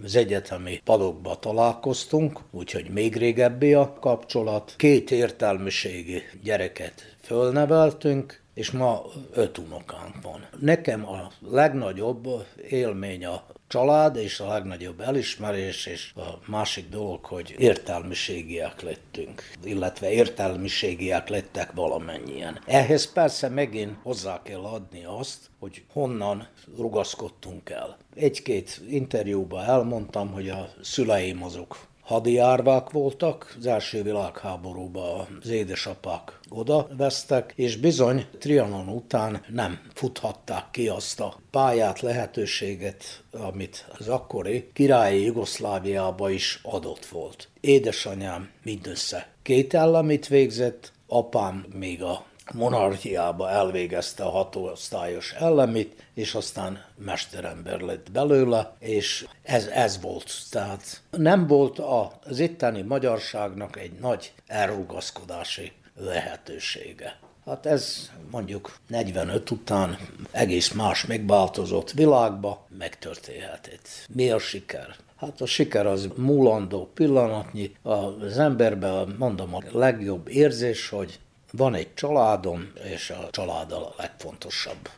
Az egyetemi padokba találkoztunk, úgyhogy még régebbi a kapcsolat. Két értelmiségi gyereket fölneveltünk, és ma öt unokánk van. Nekem a legnagyobb élmény a család, és a legnagyobb elismerés, és a másik dolog, hogy értelmiségiek lettünk, illetve értelmiségiek lettek valamennyien. Ehhez persze megint hozzá kell adni azt, hogy honnan rugaszkodtunk el. Egy-két interjúban elmondtam, hogy a szüleim azok hadijárvák voltak, az első világháborúban az édesapák oda vesztek, és bizony Trianon után nem futhatták ki azt a pályát, lehetőséget, amit az akkori királyi Jugoszláviába is adott volt. Édesanyám mindössze két államit végzett, apám még a monarchiába elvégezte a hatóosztályos ellemit, és aztán mesterember lett belőle, és ez, ez volt. Tehát nem volt az itteni magyarságnak egy nagy elrugaszkodási lehetősége. Hát ez mondjuk 45 után egész más megváltozott világba megtörténhetett. Mi a siker? Hát a siker az múlandó pillanatnyi. Az emberben mondom a legjobb érzés, hogy van egy családom, és a család a legfontosabb.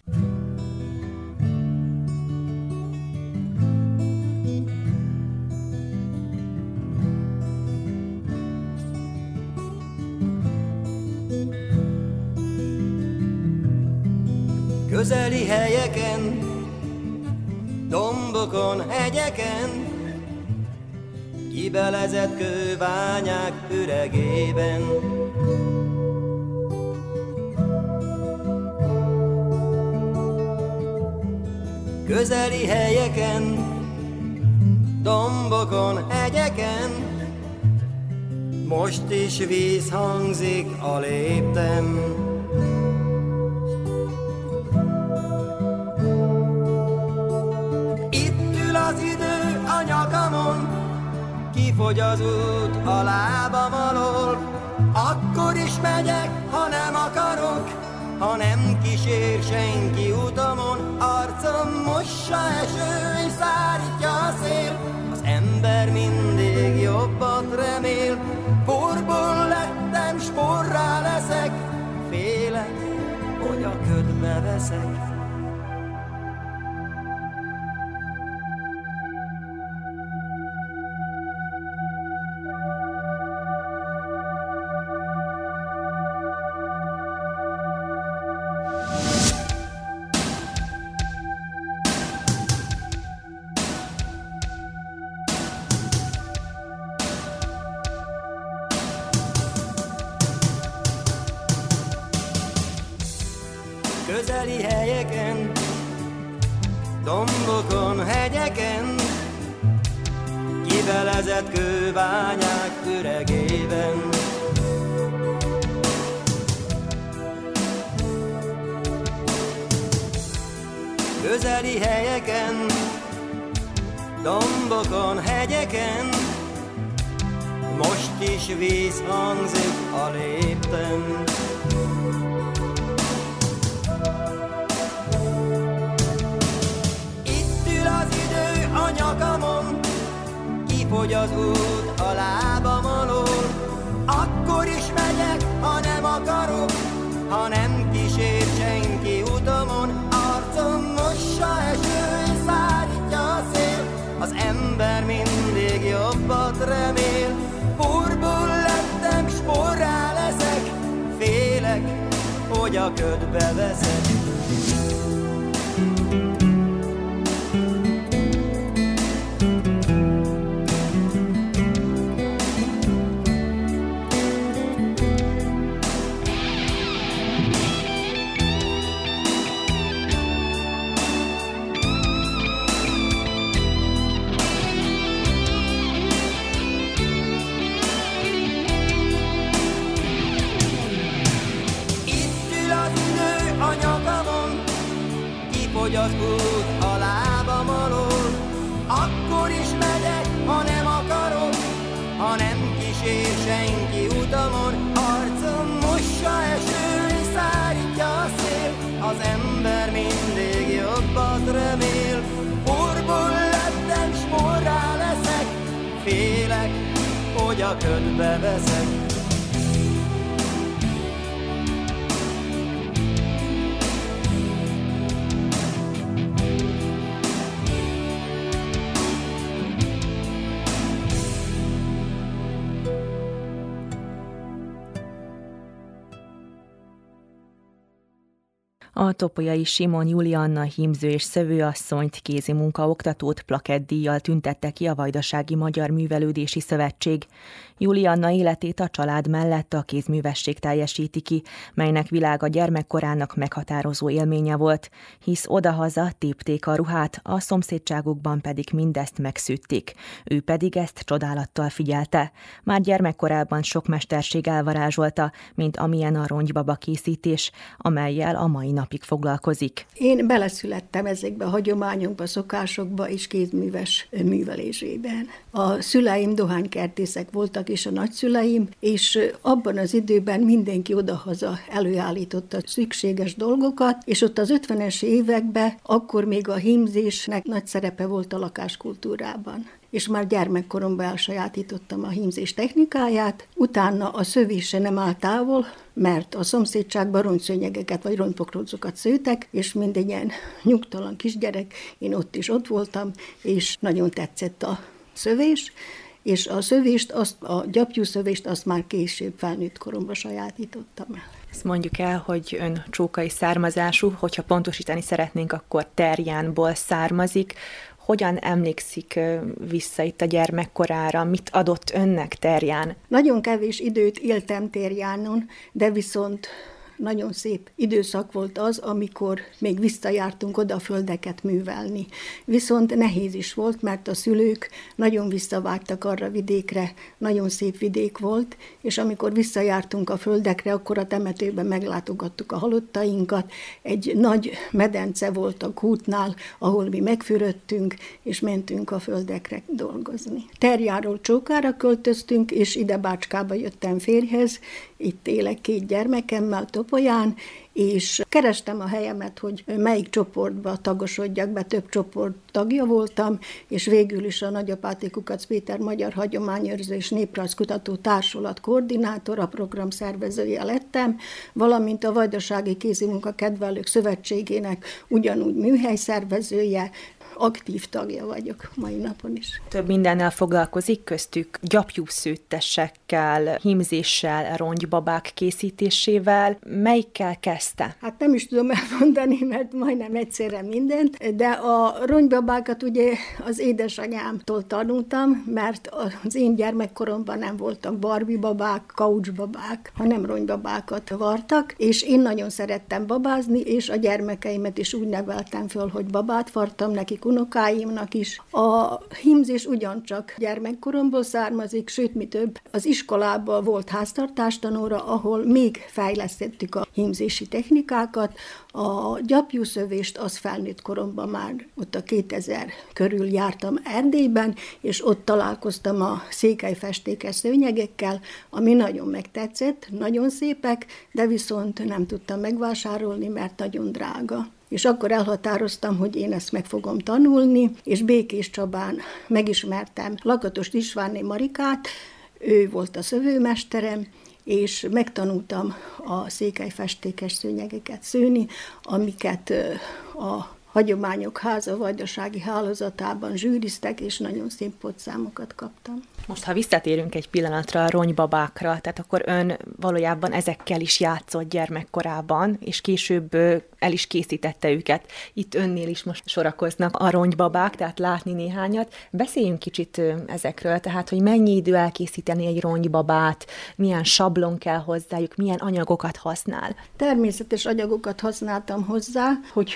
Közeli helyeken, dombokon, hegyeken, kibelezett kőványák üregében, közeli helyeken, dombokon, hegyeken, most is víz hangzik a léptem. Itt ül az idő a nyakamon, kifogy az út a lábam alól, akkor is megyek, ha nem akarok, ha nem kísér senki utamon, arcom mossa eső és szárítja a szél. Az ember mindig jobbat remél, porból lettem, sporrá leszek, félek, hogy a ködbe veszek. Topolyai Simon Julianna hímző és szövőasszonyt kézi munkaoktatót plakettdíjjal tüntette ki a Vajdasági Magyar Művelődési Szövetség. Julianna életét a család mellett a kézművesség teljesíti ki, melynek világa gyermekkorának meghatározó élménye volt, hisz odahaza tépték a ruhát, a szomszédságukban pedig mindezt megszűtték. Ő pedig ezt csodálattal figyelte. Már gyermekkorában sok mesterség elvarázsolta, mint amilyen a rongybaba készítés, amelyel a mai napig foglalkozik. Én beleszülettem ezekbe a hagyományokba, szokásokba és kézműves művelésében. A szüleim dohánykertészek voltak, és a nagyszüleim, és abban az időben mindenki odahaza előállította szükséges dolgokat, és ott az 50-es években akkor még a hímzésnek nagy szerepe volt a lakáskultúrában. És már gyermekkoromban elsajátítottam a hímzés technikáját, utána a szövése nem áll távol, mert a szomszédságban rongyszőnyegeket vagy rongypokrócokat szőtek, és mindegy ilyen nyugtalan kisgyerek, én ott is ott voltam, és nagyon tetszett a szövés, és a szövést, azt, a gyapjú szövést azt már később felnőtt koromban sajátítottam el. Ezt mondjuk el, hogy ön csókai származású, hogyha pontosítani szeretnénk, akkor terjánból származik. Hogyan emlékszik vissza itt a gyermekkorára? Mit adott önnek terján? Nagyon kevés időt éltem terjánon, de viszont nagyon szép időszak volt az, amikor még visszajártunk oda a földeket művelni. Viszont nehéz is volt, mert a szülők nagyon visszavágtak arra vidékre, nagyon szép vidék volt, és amikor visszajártunk a földekre, akkor a temetőben meglátogattuk a halottainkat. Egy nagy medence volt a kútnál, ahol mi megfürödtünk, és mentünk a földekre dolgozni. Terjáról Csókára költöztünk, és ide Bácskába jöttem férjhez, itt élek két gyermekemmel Topolyán, és kerestem a helyemet, hogy melyik csoportba tagosodjak be, több csoport tagja voltam, és végül is a Nagyapáti Kukac Péter Magyar Hagyományőrző és Néprajzkutató Társulat koordinátora, program szervezője lettem, valamint a Vajdasági Kézimunka Kedvelők Szövetségének ugyanúgy műhely szervezője, aktív tagja vagyok mai napon is. Több mindennel foglalkozik, köztük gyapjúszőttesekkel, hímzéssel, rongybabák készítésével. Melyikkel kezdte? Hát nem is tudom elmondani, mert majdnem egyszerre mindent, de a ronybabákat ugye az édesanyámtól tanultam, mert az én gyermekkoromban nem voltak Barbie babák, kaucsbabák, hanem ronybabákat vartak, és én nagyon szerettem babázni, és a gyermekeimet is úgy neveltem föl, hogy babát vartam nekik, unokáimnak is. A hímzés ugyancsak gyermekkoromból származik, sőt, mi több, az iskolában volt háztartástanóra, ahol még fejlesztettük a hímzési technikákat. A gyapjúszövést az felnőtt koromban már ott a 2000 körül jártam Erdélyben, és ott találkoztam a székely festékes szőnyegekkel, ami nagyon megtetszett, nagyon szépek, de viszont nem tudtam megvásárolni, mert nagyon drága és akkor elhatároztam, hogy én ezt meg fogom tanulni, és Békés Csabán megismertem Lakatos Istvánné Marikát, ő volt a szövőmesterem, és megtanultam a székely festékes szőnyegeket szőni, amiket a Hagyományok Háza Vajdasági Hálózatában zsűriztek, és nagyon szép pontszámokat kaptam. Most, ha visszatérünk egy pillanatra a ronybabákra, tehát akkor ön valójában ezekkel is játszott gyermekkorában, és később el is készítette őket. Itt önnél is most sorakoznak a ronybabák, tehát látni néhányat. Beszéljünk kicsit ezekről, tehát, hogy mennyi idő elkészíteni egy ronybabát, milyen sablon kell hozzájuk, milyen anyagokat használ. Természetes anyagokat használtam hozzá, hogy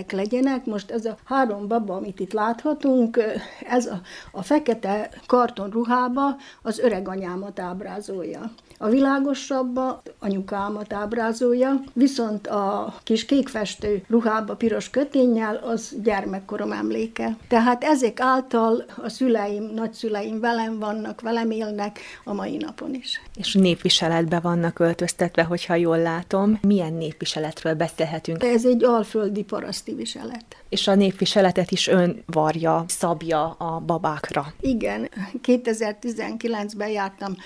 korhűek legyenek. Most ez a három baba, amit itt láthatunk, ez a, a fekete karton ruhába az öreg anyámat ábrázolja. A világosabba anyukámat ábrázolja, viszont a kis kékfestő ruhába piros köténnyel az gyermekkorom emléke. Tehát ezek által a szüleim, nagyszüleim velem vannak, velem élnek a mai napon is. És népviseletbe vannak öltöztetve, hogyha jól látom. Milyen népviseletről beszélhetünk? Ez egy alföldi paraszti viselet. És a népviseletet is ön varja, szabja a babákra. Igen, 2019-ben jártam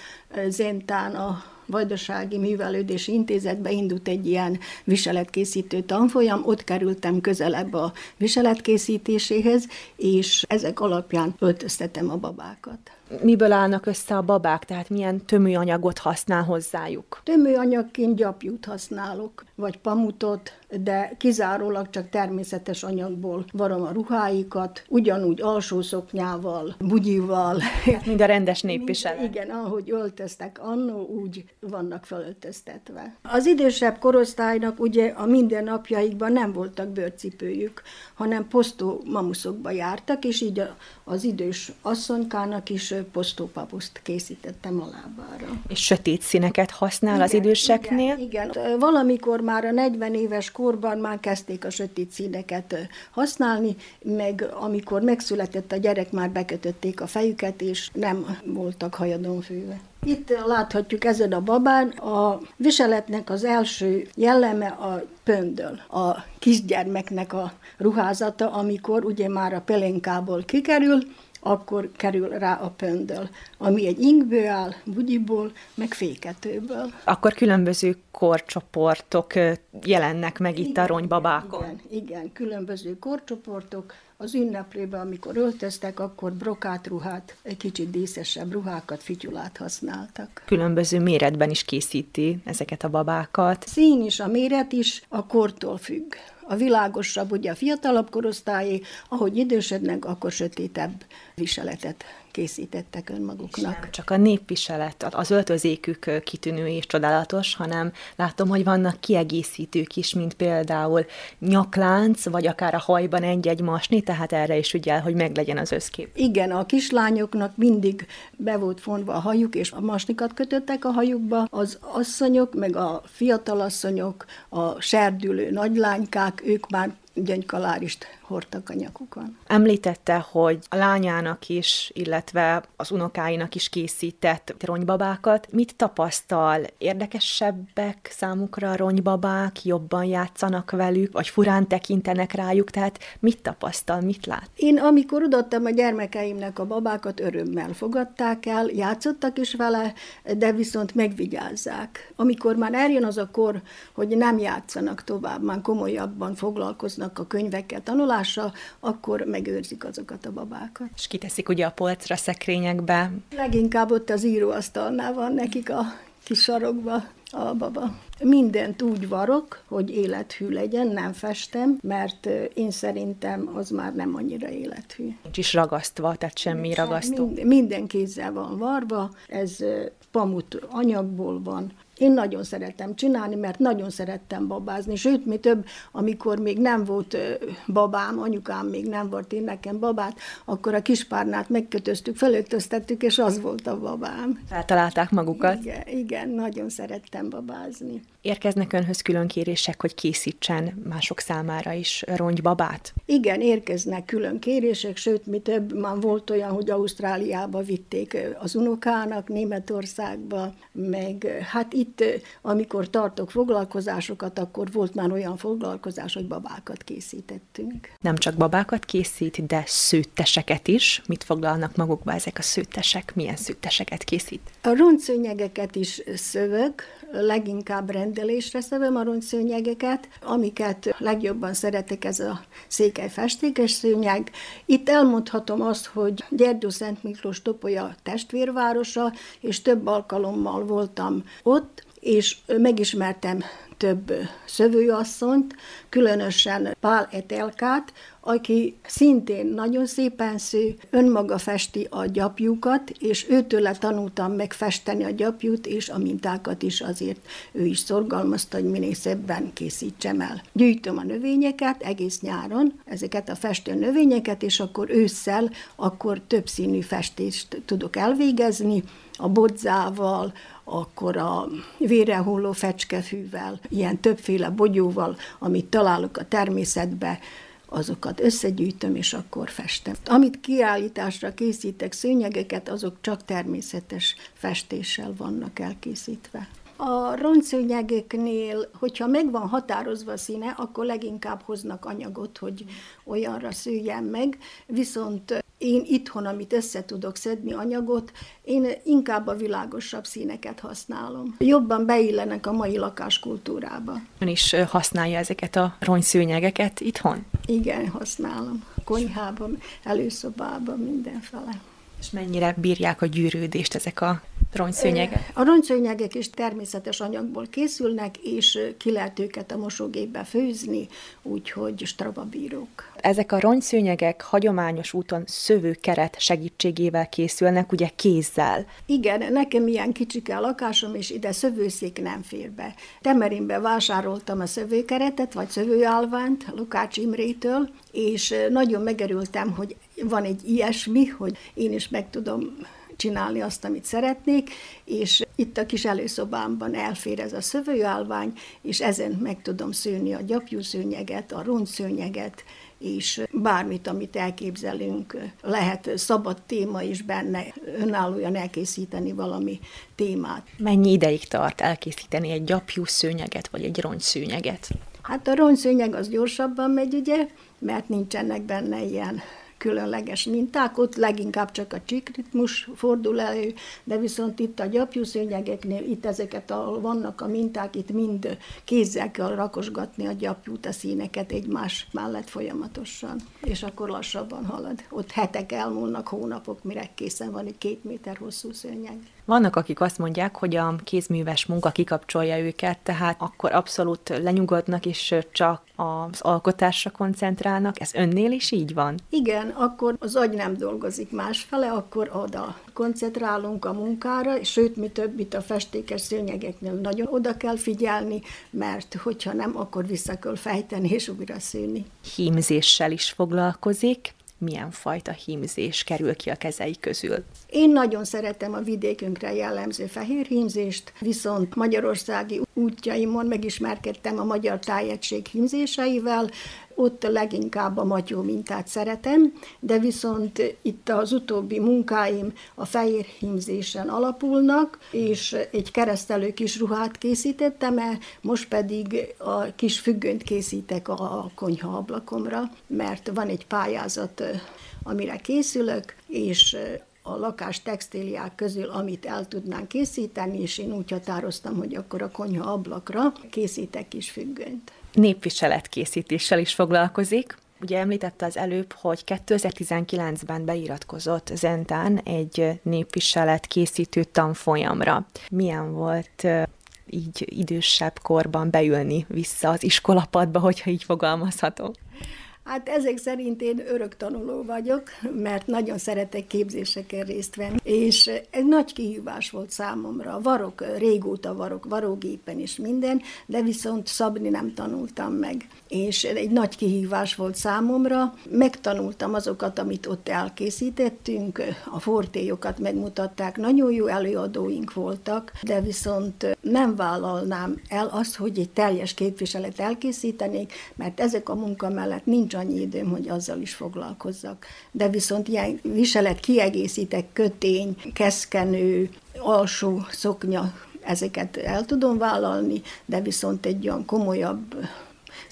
Zentán a Vajdasági Művelődési Intézetbe indult egy ilyen viseletkészítő tanfolyam, ott kerültem közelebb a viseletkészítéséhez, és ezek alapján öltöztetem a babákat miből állnak össze a babák, tehát milyen tömőanyagot használ hozzájuk? Tömőanyagként gyapjút használok, vagy pamutot, de kizárólag csak természetes anyagból varom a ruháikat, ugyanúgy alsó szoknyával, bugyival. *laughs* Mind a rendes népviselet. Igen, ahogy öltöztek annó, úgy vannak felöltöztetve. Az idősebb korosztálynak ugye a mindennapjaikban nem voltak bőrcipőjük, hanem posztó mamuszokba jártak, és így az idős asszonykának is posztópapuszt készítettem a lábára. És sötét színeket használ igen, az időseknél? Igen, igen. Valamikor már a 40 éves korban már kezdték a sötét színeket használni, meg amikor megszületett a gyerek, már bekötötték a fejüket, és nem voltak hajadon főve. Itt láthatjuk ezen a babán a viseletnek az első jelleme a pöndöl, a kisgyermeknek a ruházata, amikor ugye már a pelenkából kikerül, akkor kerül rá a pöndöl, ami egy inkből áll, bugyiból, meg féketőből. Akkor különböző korcsoportok jelennek meg igen, itt a ronybabákon. Igen, igen, különböző korcsoportok. Az ünneplébe, amikor öltöztek, akkor brokátruhát, egy kicsit díszesebb ruhákat, fityulát használtak. Különböző méretben is készíti ezeket a babákat. Szín is, a méret is a kortól függ a világosabb, ugye a fiatalabb korosztályé, ahogy idősödnek, akkor sötétebb viseletet készítettek önmaguknak. Nem csak a népviselet, az öltözékük kitűnő és csodálatos, hanem látom, hogy vannak kiegészítők is, mint például nyaklánc, vagy akár a hajban egy-egy masni, tehát erre is ügyel, hogy meglegyen az összkép. Igen, a kislányoknak mindig be volt fonva a hajuk, és a masnikat kötöttek a hajukba. Az asszonyok, meg a fiatalasszonyok, a serdülő nagylánykák, ők már gyöngykалárist hordtak a nyakukon. Említette, hogy a lányának is, illetve az unokáinak is készített ronybabákat. Mit tapasztal? Érdekesebbek számukra a ronybabák? Jobban játszanak velük? Vagy furán tekintenek rájuk? Tehát mit tapasztal? Mit lát? Én amikor odaadtam a gyermekeimnek a babákat, örömmel fogadták el, játszottak is vele, de viszont megvigyázzák. Amikor már eljön az a kor, hogy nem játszanak tovább, már komolyabban foglalkoznak a könyvekkel, vonulása, akkor megőrzik azokat a babákat. És kiteszik ugye a polcra, szekrényekbe? Leginkább ott az íróasztalnál van nekik a kis sarokba a baba. Mindent úgy varok, hogy élethű legyen, nem festem, mert én szerintem az már nem annyira élethű. Nincs is ragasztva, tehát semmi ragasztó. Minden, minden kézzel van varva, ez pamut anyagból van, én nagyon szeretem csinálni, mert nagyon szerettem babázni, sőt, mi több, amikor még nem volt babám, anyukám még nem volt én nekem babát, akkor a kispárnát megkötöztük, felöltöztettük, és az volt a babám. Feltalálták magukat? Igen, igen, nagyon szerettem babázni. Érkeznek önhöz külön kérések, hogy készítsen mások számára is rongybabát? Igen, érkeznek külön kérések, sőt, mi több, már volt olyan, hogy Ausztráliába vitték az unokának, Németországba, meg hát itt, amikor tartok foglalkozásokat, akkor volt már olyan foglalkozás, hogy babákat készítettünk. Nem csak babákat készít, de szőtteseket is. Mit foglalnak magukba ezek a szőttesek? Milyen szőtteseket készít? A roncszőnyegeket is szövök, leginkább rendelésre szövöm a roncszőnyegeket, amiket legjobban szeretek, ez a székely festékes szőnyeg. Itt elmondhatom azt, hogy Gyergyó Szent Miklós Topolya testvérvárosa, és több alkalommal voltam ott, és megismertem több szövőasszonyt, különösen Pál Etelkát, aki szintén nagyon szépen sző, önmaga festi a gyapjukat, és őtőle tanultam meg festeni a gyapjút, és a mintákat is azért ő is szorgalmazta, hogy minél szebben készítsem el. Gyűjtöm a növényeket egész nyáron, ezeket a festő növényeket, és akkor ősszel akkor többszínű festést tudok elvégezni, a bodzával, akkor a vérehulló fecskefűvel, ilyen többféle bogyóval, amit találok a természetbe, azokat összegyűjtöm, és akkor festem. Amit kiállításra készítek szőnyegeket, azok csak természetes festéssel vannak elkészítve. A roncszőnyegeknél, hogyha meg van határozva a színe, akkor leginkább hoznak anyagot, hogy olyanra szőjen meg, viszont én itthon, amit össze tudok szedni anyagot, én inkább a világosabb színeket használom. Jobban beillenek a mai lakáskultúrába. Ön is használja ezeket a rongyszőnyegeket itthon? Igen, használom. Konyhában, előszobában, mindenfele. És mennyire bírják a gyűrődést ezek a rongyszőnyegek? A rongyszőnyegek is természetes anyagból készülnek, és ki lehet őket a mosógépbe főzni, úgyhogy strababírók. Ezek a rongyszőnyegek hagyományos úton szövőkeret segítségével készülnek, ugye kézzel. Igen, nekem ilyen kicsike a lakásom, és ide szövőszék nem fér be. Temerinbe vásároltam a szövőkeretet, vagy szövőállványt Lukács Imrétől, és nagyon megerültem, hogy van egy ilyesmi, hogy én is meg tudom csinálni azt, amit szeretnék, és itt a kis előszobámban elfér ez a szövőállvány, és ezen meg tudom szőni a gyapjúszőnyeget, a rongyszőnyeget, és bármit, amit elképzelünk, lehet szabad téma is benne, önállóan elkészíteni valami témát. Mennyi ideig tart elkészíteni egy gyapjú szőnyeget, vagy egy rongyszőnyeget? Hát a rongyszőnyeg az gyorsabban megy, ugye, mert nincsenek benne ilyen különleges minták, ott leginkább csak a csikritmus fordul elő, de viszont itt a gyapjúszőnyegeknél, itt ezeket, ahol vannak a minták, itt mind kézzel kell rakosgatni a gyapjút, a színeket egymás mellett folyamatosan, és akkor lassabban halad. Ott hetek elmúlnak, hónapok, mire készen van egy két méter hosszú szőnyeg. Vannak, akik azt mondják, hogy a kézműves munka kikapcsolja őket, tehát akkor abszolút lenyugodnak, és csak az alkotásra koncentrálnak. Ez önnél is így van? Igen, akkor az agy nem dolgozik másfele, akkor oda koncentrálunk a munkára, sőt, mi több, itt a festékes szőnyegeknél nagyon oda kell figyelni, mert hogyha nem, akkor vissza kell fejteni és újra szőni. Hímzéssel is foglalkozik milyen fajta hímzés kerül ki a kezei közül? Én nagyon szeretem a vidékünkre jellemző fehér hímzést, viszont magyarországi útjaimon megismerkedtem a magyar tájegység hímzéseivel, ott leginkább a matyó mintát szeretem, de viszont itt az utóbbi munkáim a fehér hímzésen alapulnak, és egy keresztelő kis ruhát készítettem el, most pedig a kis függönyt készítek a konyha ablakomra, mert van egy pályázat, amire készülök, és a lakás textíliák közül, amit el tudnánk készíteni, és én úgy határoztam, hogy akkor a konyha ablakra készítek kis függönyt népviseletkészítéssel is foglalkozik. Ugye említette az előbb, hogy 2019-ben beiratkozott Zentán egy népviselet készítő tanfolyamra. Milyen volt így idősebb korban beülni vissza az iskolapadba, hogyha így fogalmazhatok? Hát ezek szerint én örök tanuló vagyok, mert nagyon szeretek képzéseken részt venni, és egy nagy kihívás volt számomra. Varok, régóta varok, varógépen is minden, de viszont szabni nem tanultam meg. És egy nagy kihívás volt számomra. Megtanultam azokat, amit ott elkészítettünk, a fortélyokat megmutatták, nagyon jó előadóink voltak, de viszont nem vállalnám el azt, hogy egy teljes képviselet elkészítenék, mert ezek a munka mellett nincs nincs annyi időm, hogy azzal is foglalkozzak. De viszont ilyen viselet kiegészítek, kötény, keszkenő, alsó szoknya, ezeket el tudom vállalni, de viszont egy olyan komolyabb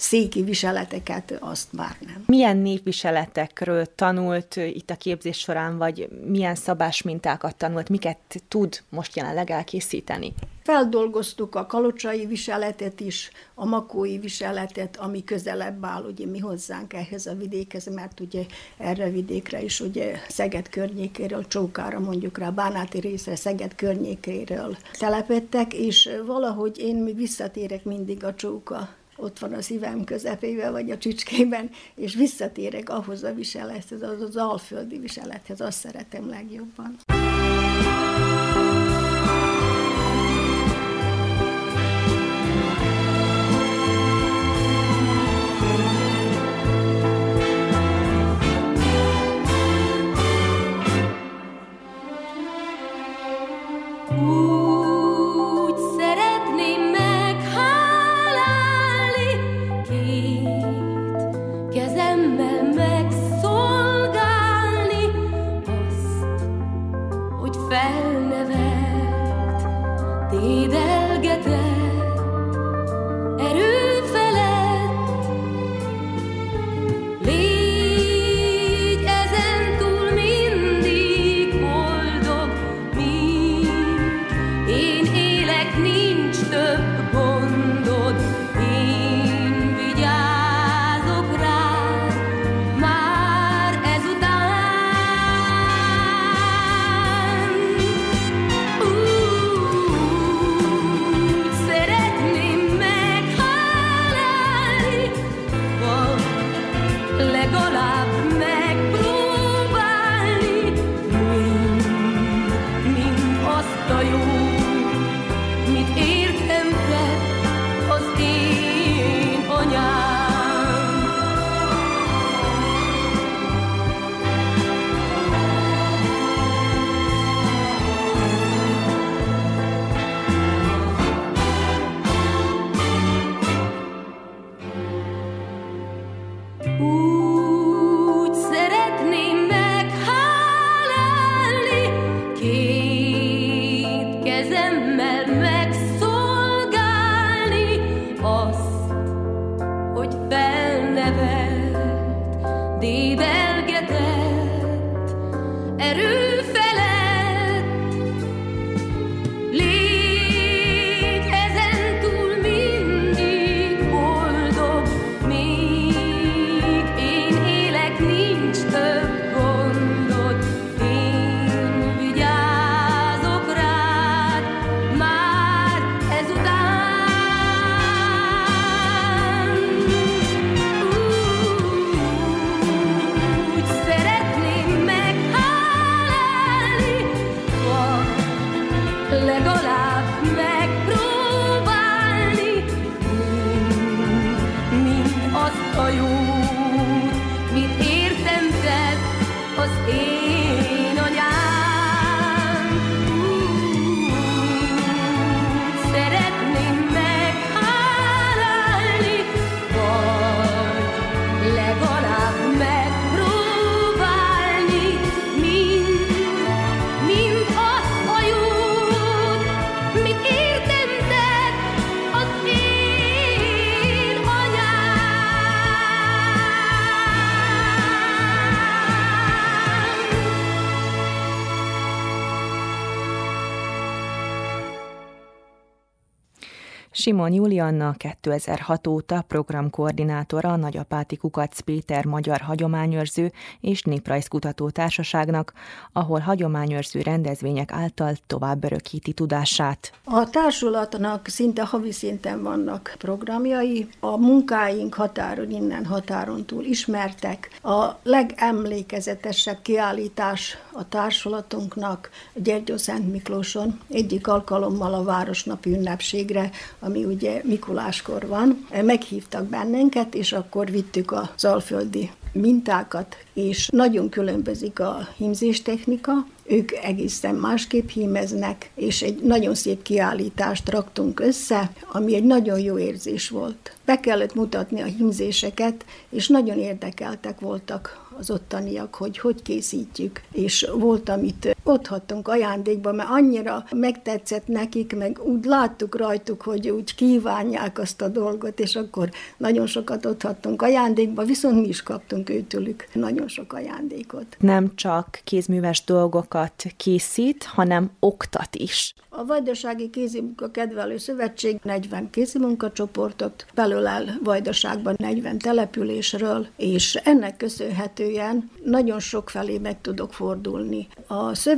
széki viseleteket, azt már nem. Milyen népviseletekről tanult itt a képzés során, vagy milyen szabás mintákat tanult, miket tud most jelenleg elkészíteni? Feldolgoztuk a kalocsai viseletet is, a makói viseletet, ami közelebb áll ugye mi hozzánk ehhez a vidékhez, mert ugye erre a vidékre is ugye Szeged környékéről, Csókára mondjuk rá, Bánáti részre, Szeged környékéről telepettek, és valahogy én még visszatérek mindig a Csóka ott van a szívem közepével, vagy a csücskében, és visszatérek ahhoz a viselethez, az az alföldi viselethez, azt szeretem legjobban. Simon Julianna 2006 óta programkoordinátora a Nagyapáti Kukac Péter Magyar Hagyományőrző és Néprajzkutató Társaságnak, ahol hagyományőrző rendezvények által tovább örökíti tudását. A társulatnak szinte havi szinten vannak programjai, a munkáink határon innen határon túl ismertek. A legemlékezetesebb kiállítás a társulatunknak Gyergyó Szent Miklóson egyik alkalommal a Városnapi ünnepségre, ami ugye Mikuláskor van, meghívtak bennünket, és akkor vittük az alföldi mintákat, és nagyon különbözik a hímzéstechnika, ők egészen másképp hímeznek, és egy nagyon szép kiállítást raktunk össze, ami egy nagyon jó érzés volt. Be kellett mutatni a hímzéseket, és nagyon érdekeltek voltak az ottaniak, hogy hogy készítjük, és volt, amit otthattunk ajándékba, mert annyira megtetszett nekik, meg úgy láttuk rajtuk, hogy úgy kívánják azt a dolgot, és akkor nagyon sokat otthattunk ajándékba, viszont mi is kaptunk őtőlük nagyon sok ajándékot. Nem csak kézműves dolgokat készít, hanem oktat is. A Vajdasági Kézimunka Kedvelő Szövetség 40 kézimunkacsoportot belőlel Vajdaságban 40 településről, és ennek köszönhetően nagyon sok felé meg tudok fordulni. A szövetség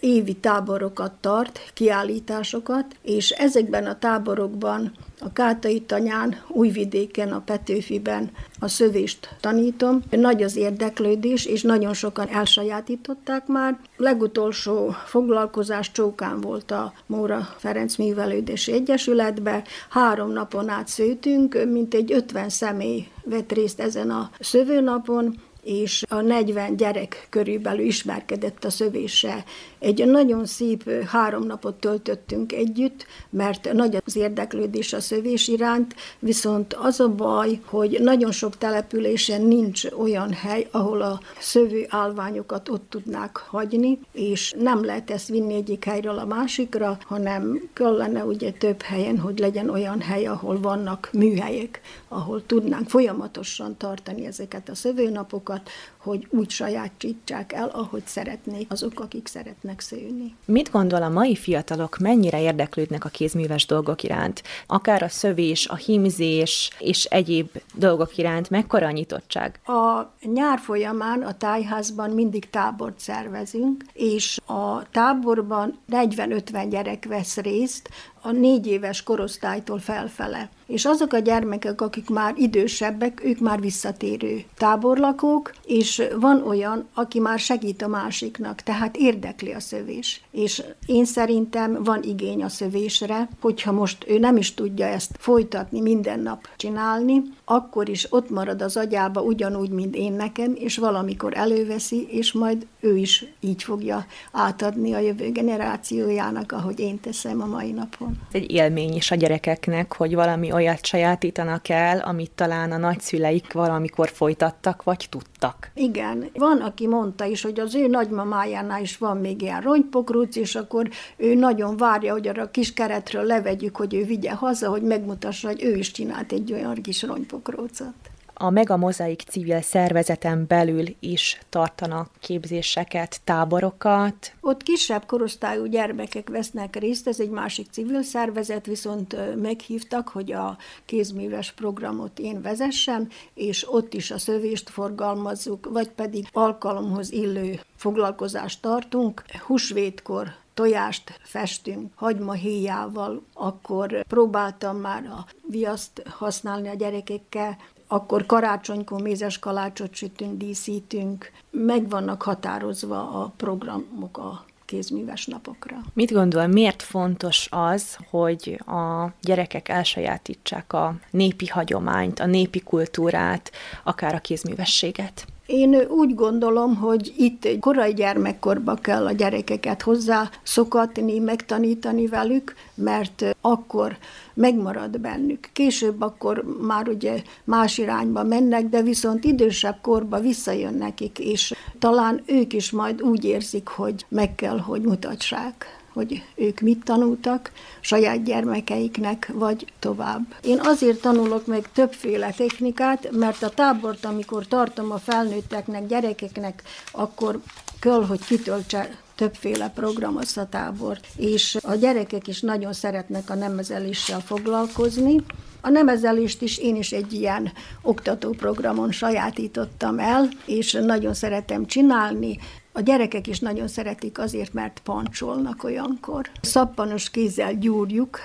évi táborokat tart, kiállításokat, és ezekben a táborokban a Kátai Tanyán, Újvidéken, a Petőfiben a szövést tanítom. Nagy az érdeklődés, és nagyon sokan elsajátították már. Legutolsó foglalkozás Csókán volt a Móra Ferenc Művelődési Egyesületbe. Három napon át szőtünk, mint egy 50 személy vett részt ezen a szövőnapon, és a 40 gyerek körülbelül ismerkedett a szövéssel. Egy nagyon szép három napot töltöttünk együtt, mert nagy az érdeklődés a szövés iránt, viszont az a baj, hogy nagyon sok településen nincs olyan hely, ahol a szövő állványokat ott tudnák hagyni, és nem lehet ezt vinni egyik helyről a másikra, hanem kellene ugye több helyen, hogy legyen olyan hely, ahol vannak műhelyek, ahol tudnánk folyamatosan tartani ezeket a szövőnapokat, about hogy úgy sajátítsák el, ahogy szeretnék azok, akik szeretnek szőni. Mit gondol a mai fiatalok, mennyire érdeklődnek a kézműves dolgok iránt? Akár a szövés, a hímzés és egyéb dolgok iránt, mekkora a nyitottság? A nyár folyamán a tájházban mindig tábort szervezünk, és a táborban 40-50 gyerek vesz részt, a négy éves korosztálytól felfele. És azok a gyermekek, akik már idősebbek, ők már visszatérő táborlakók, és van olyan, aki már segít a másiknak, tehát érdekli a szövés. És én szerintem van igény a szövésre, hogyha most ő nem is tudja ezt folytatni, minden nap csinálni, akkor is ott marad az agyába ugyanúgy, mint én nekem, és valamikor előveszi, és majd ő is így fogja átadni a jövő generációjának, ahogy én teszem a mai napon. Ez egy élmény is a gyerekeknek, hogy valami olyat sajátítanak el, amit talán a nagyszüleik valamikor folytattak, vagy tudtak. Igen, van, aki mondta is, hogy az ő nagymamájánál is van még ilyen rongypokrúc, és akkor ő nagyon várja, hogy arra a kis keretről levegyük, hogy ő vigye haza, hogy megmutassa, hogy ő is csinált egy olyan kis rongypokrócot a Mega Mozaik civil szervezeten belül is tartanak képzéseket, táborokat. Ott kisebb korosztályú gyermekek vesznek részt, ez egy másik civil szervezet, viszont meghívtak, hogy a kézműves programot én vezessem, és ott is a szövést forgalmazzuk, vagy pedig alkalomhoz illő foglalkozást tartunk. Húsvétkor tojást festünk hagymahéjával, akkor próbáltam már a viaszt használni a gyerekekkel, akkor karácsonykor mézes kalácsot sütünk, díszítünk, meg vannak határozva a programok a kézműves napokra. Mit gondol, miért fontos az, hogy a gyerekek elsajátítsák a népi hagyományt, a népi kultúrát, akár a kézművességet? Én úgy gondolom, hogy itt korai gyermekkorba kell a gyerekeket hozzá szokatni, megtanítani velük, mert akkor megmarad bennük. Később akkor már ugye más irányba mennek, de viszont idősebb korba visszajön nekik, és talán ők is majd úgy érzik, hogy meg kell, hogy mutatsák hogy ők mit tanultak saját gyermekeiknek, vagy tovább. Én azért tanulok meg többféle technikát, mert a tábort, amikor tartom a felnőtteknek, gyerekeknek, akkor kell, hogy kitöltse többféle tábor, és a gyerekek is nagyon szeretnek a nemezeléssel foglalkozni. A nemezelést is én is egy ilyen oktatóprogramon sajátítottam el, és nagyon szeretem csinálni. A gyerekek is nagyon szeretik azért, mert pancsolnak olyankor. Szappanos kézzel gyúrjuk,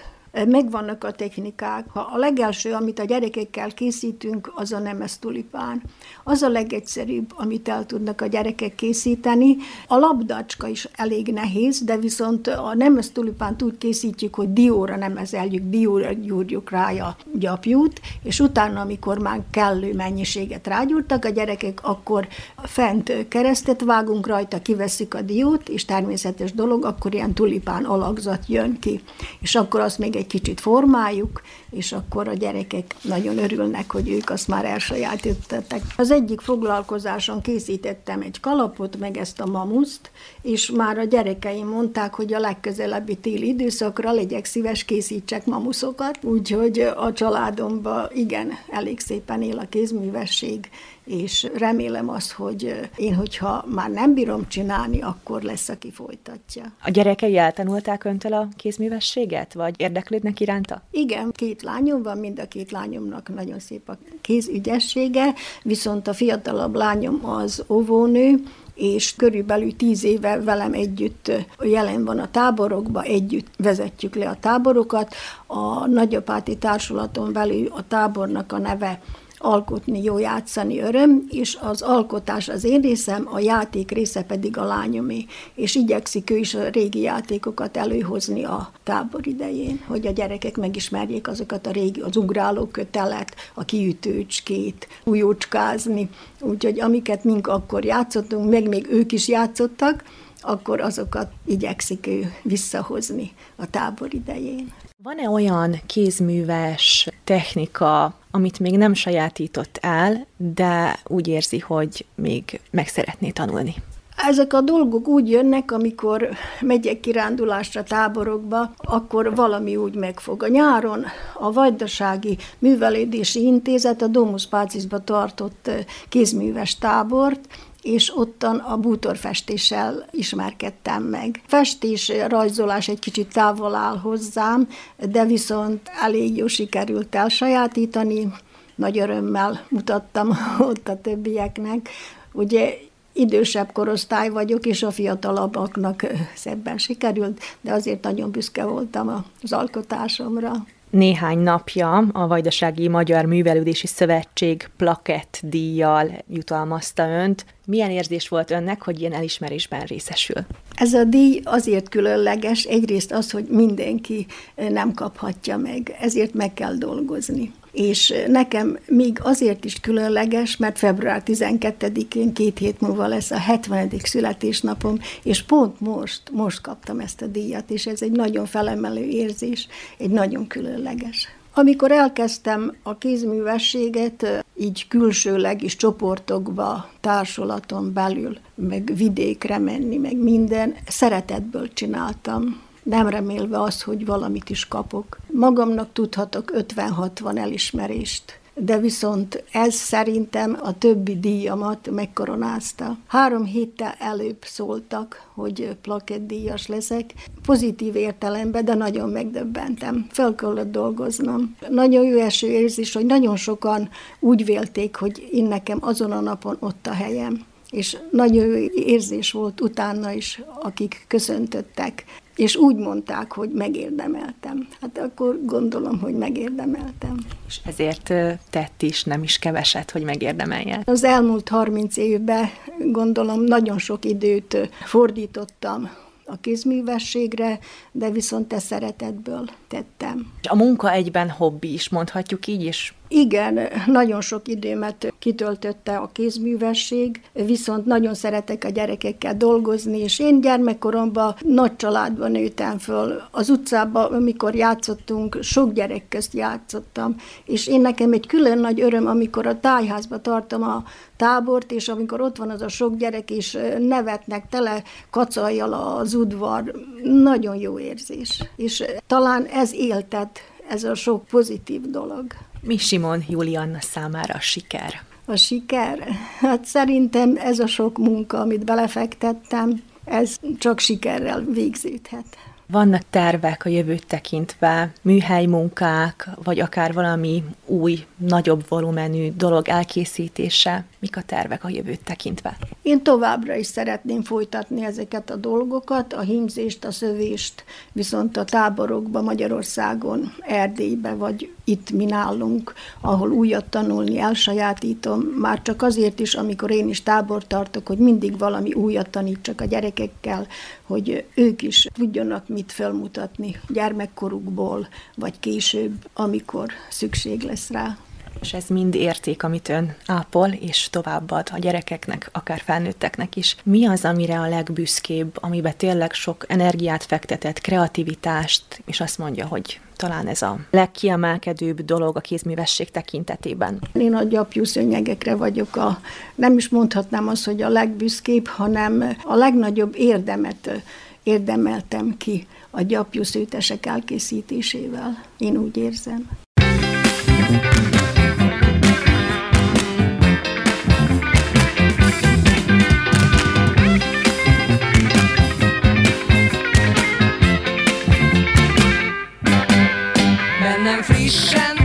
megvannak a technikák. Ha a legelső, amit a gyerekekkel készítünk, az a nemes tulipán. Az a legegyszerűbb, amit el tudnak a gyerekek készíteni. A labdacska is elég nehéz, de viszont a nemes tulipánt úgy készítjük, hogy dióra nemezeljük, dióra gyúrjuk rá a gyapjút, és utána, amikor már kellő mennyiséget rágyúrtak a gyerekek, akkor fent keresztet vágunk rajta, kiveszik a diót, és természetes dolog, akkor ilyen tulipán alakzat jön ki. És akkor azt még egy egy kicsit formáljuk, és akkor a gyerekek nagyon örülnek, hogy ők azt már elsajátították. Az egyik foglalkozáson készítettem egy kalapot, meg ezt a mamuszt, és már a gyerekeim mondták, hogy a legközelebbi téli időszakra legyek szíves, készítsek mamuszokat, úgyhogy a családomban igen, elég szépen él a kézművesség, és remélem azt, hogy én, hogyha már nem bírom csinálni, akkor lesz, aki folytatja. A gyerekei eltanulták öntől a kézművességet, vagy érdeklődnek iránta? Igen, két lányom van, mind a két lányomnak nagyon szép a kézügyessége, viszont a fiatalabb lányom az óvónő, és körülbelül tíz éve velem együtt jelen van a táborokba, együtt vezetjük le a táborokat. A nagyapáti társulaton belül a tábornak a neve alkotni, jó játszani öröm, és az alkotás az én részem, a játék része pedig a lányomé. És igyekszik ő is a régi játékokat előhozni a tábor idején, hogy a gyerekek megismerjék azokat a régi, az ugráló kötelet, a kiütőcskét, újócskázni. Úgyhogy amiket mink akkor játszottunk, meg még ők is játszottak, akkor azokat igyekszik ő visszahozni a tábor idején. Van-e olyan kézműves technika, amit még nem sajátított el, de úgy érzi, hogy még meg szeretné tanulni? Ezek a dolgok úgy jönnek, amikor megyek kirándulásra táborokba, akkor valami úgy megfog. A nyáron a Vajdasági Művelődési Intézet a Domus Pácisba tartott kézműves tábort, és ottan a bútorfestéssel ismerkedtem meg. Festés, rajzolás egy kicsit távol áll hozzám, de viszont elég jó sikerült elsajátítani, nagy örömmel mutattam *laughs* ott a többieknek. Ugye idősebb korosztály vagyok, és a fiatalabbaknak szebben sikerült, de azért nagyon büszke voltam az alkotásomra néhány napja a Vajdasági Magyar Művelődési Szövetség plakett díjjal jutalmazta önt. Milyen érzés volt önnek, hogy ilyen elismerésben részesül? Ez a díj azért különleges, egyrészt az, hogy mindenki nem kaphatja meg, ezért meg kell dolgozni és nekem még azért is különleges, mert február 12-én két hét múlva lesz a 70. születésnapom, és pont most, most kaptam ezt a díjat, és ez egy nagyon felemelő érzés, egy nagyon különleges. Amikor elkezdtem a kézművességet, így külsőleg is csoportokba, társulaton belül, meg vidékre menni, meg minden, szeretetből csináltam nem remélve az, hogy valamit is kapok. Magamnak tudhatok 50-60 elismerést, de viszont ez szerintem a többi díjamat megkoronázta. Három héttel előbb szóltak, hogy plakett díjas leszek. Pozitív értelemben, de nagyon megdöbbentem. Fel kellett dolgoznom. Nagyon jó eső érzés, hogy nagyon sokan úgy vélték, hogy én nekem azon a napon ott a helyem és nagyon jó érzés volt utána is, akik köszöntöttek és úgy mondták, hogy megérdemeltem. Hát akkor gondolom, hogy megérdemeltem. És ezért tett is nem is keveset, hogy megérdemeljen. Az elmúlt 30 évben gondolom nagyon sok időt fordítottam a kézművességre, de viszont te szeretetből tettem. A munka egyben hobbi is, mondhatjuk így is? Igen, nagyon sok időmet kitöltötte a kézművesség, viszont nagyon szeretek a gyerekekkel dolgozni, és én gyermekkoromban nagy családban nőttem föl. Az utcában, amikor játszottunk, sok gyerek közt játszottam, és én nekem egy külön nagy öröm, amikor a tájházba tartom a tábort, és amikor ott van az a sok gyerek, és nevetnek tele kacajjal az udvar, nagyon jó érzés. És talán ez éltet, ez a sok pozitív dolog. Mi Simon Julianna számára a siker? A siker? Hát szerintem ez a sok munka, amit belefektettem, ez csak sikerrel végződhet. Vannak tervek a jövőt tekintve, műhely munkák, vagy akár valami új, nagyobb volumenű dolog elkészítése? Mik a tervek a jövőt tekintve? Én továbbra is szeretném folytatni ezeket a dolgokat, a hímzést, a szövést, viszont a táborokba Magyarországon, Erdélybe, vagy itt mi nálunk, ahol újat tanulni, elsajátítom, már csak azért is, amikor én is tábor tartok, hogy mindig valami újat tanítsak a gyerekekkel, hogy ők is tudjanak mit felmutatni gyermekkorukból, vagy később, amikor szükség lesz rá és ez mind érték, amit ön ápol, és továbbad a gyerekeknek, akár felnőtteknek is. Mi az, amire a legbüszkébb, amiben tényleg sok energiát fektetett, kreativitást, és azt mondja, hogy talán ez a legkiemelkedőbb dolog a kézművesség tekintetében. Én a gyapjú szőnyegekre vagyok a, nem is mondhatnám azt, hogy a legbüszkébb, hanem a legnagyobb érdemet érdemeltem ki a gyapjú szőtesek elkészítésével. Én úgy érzem. Én még frischen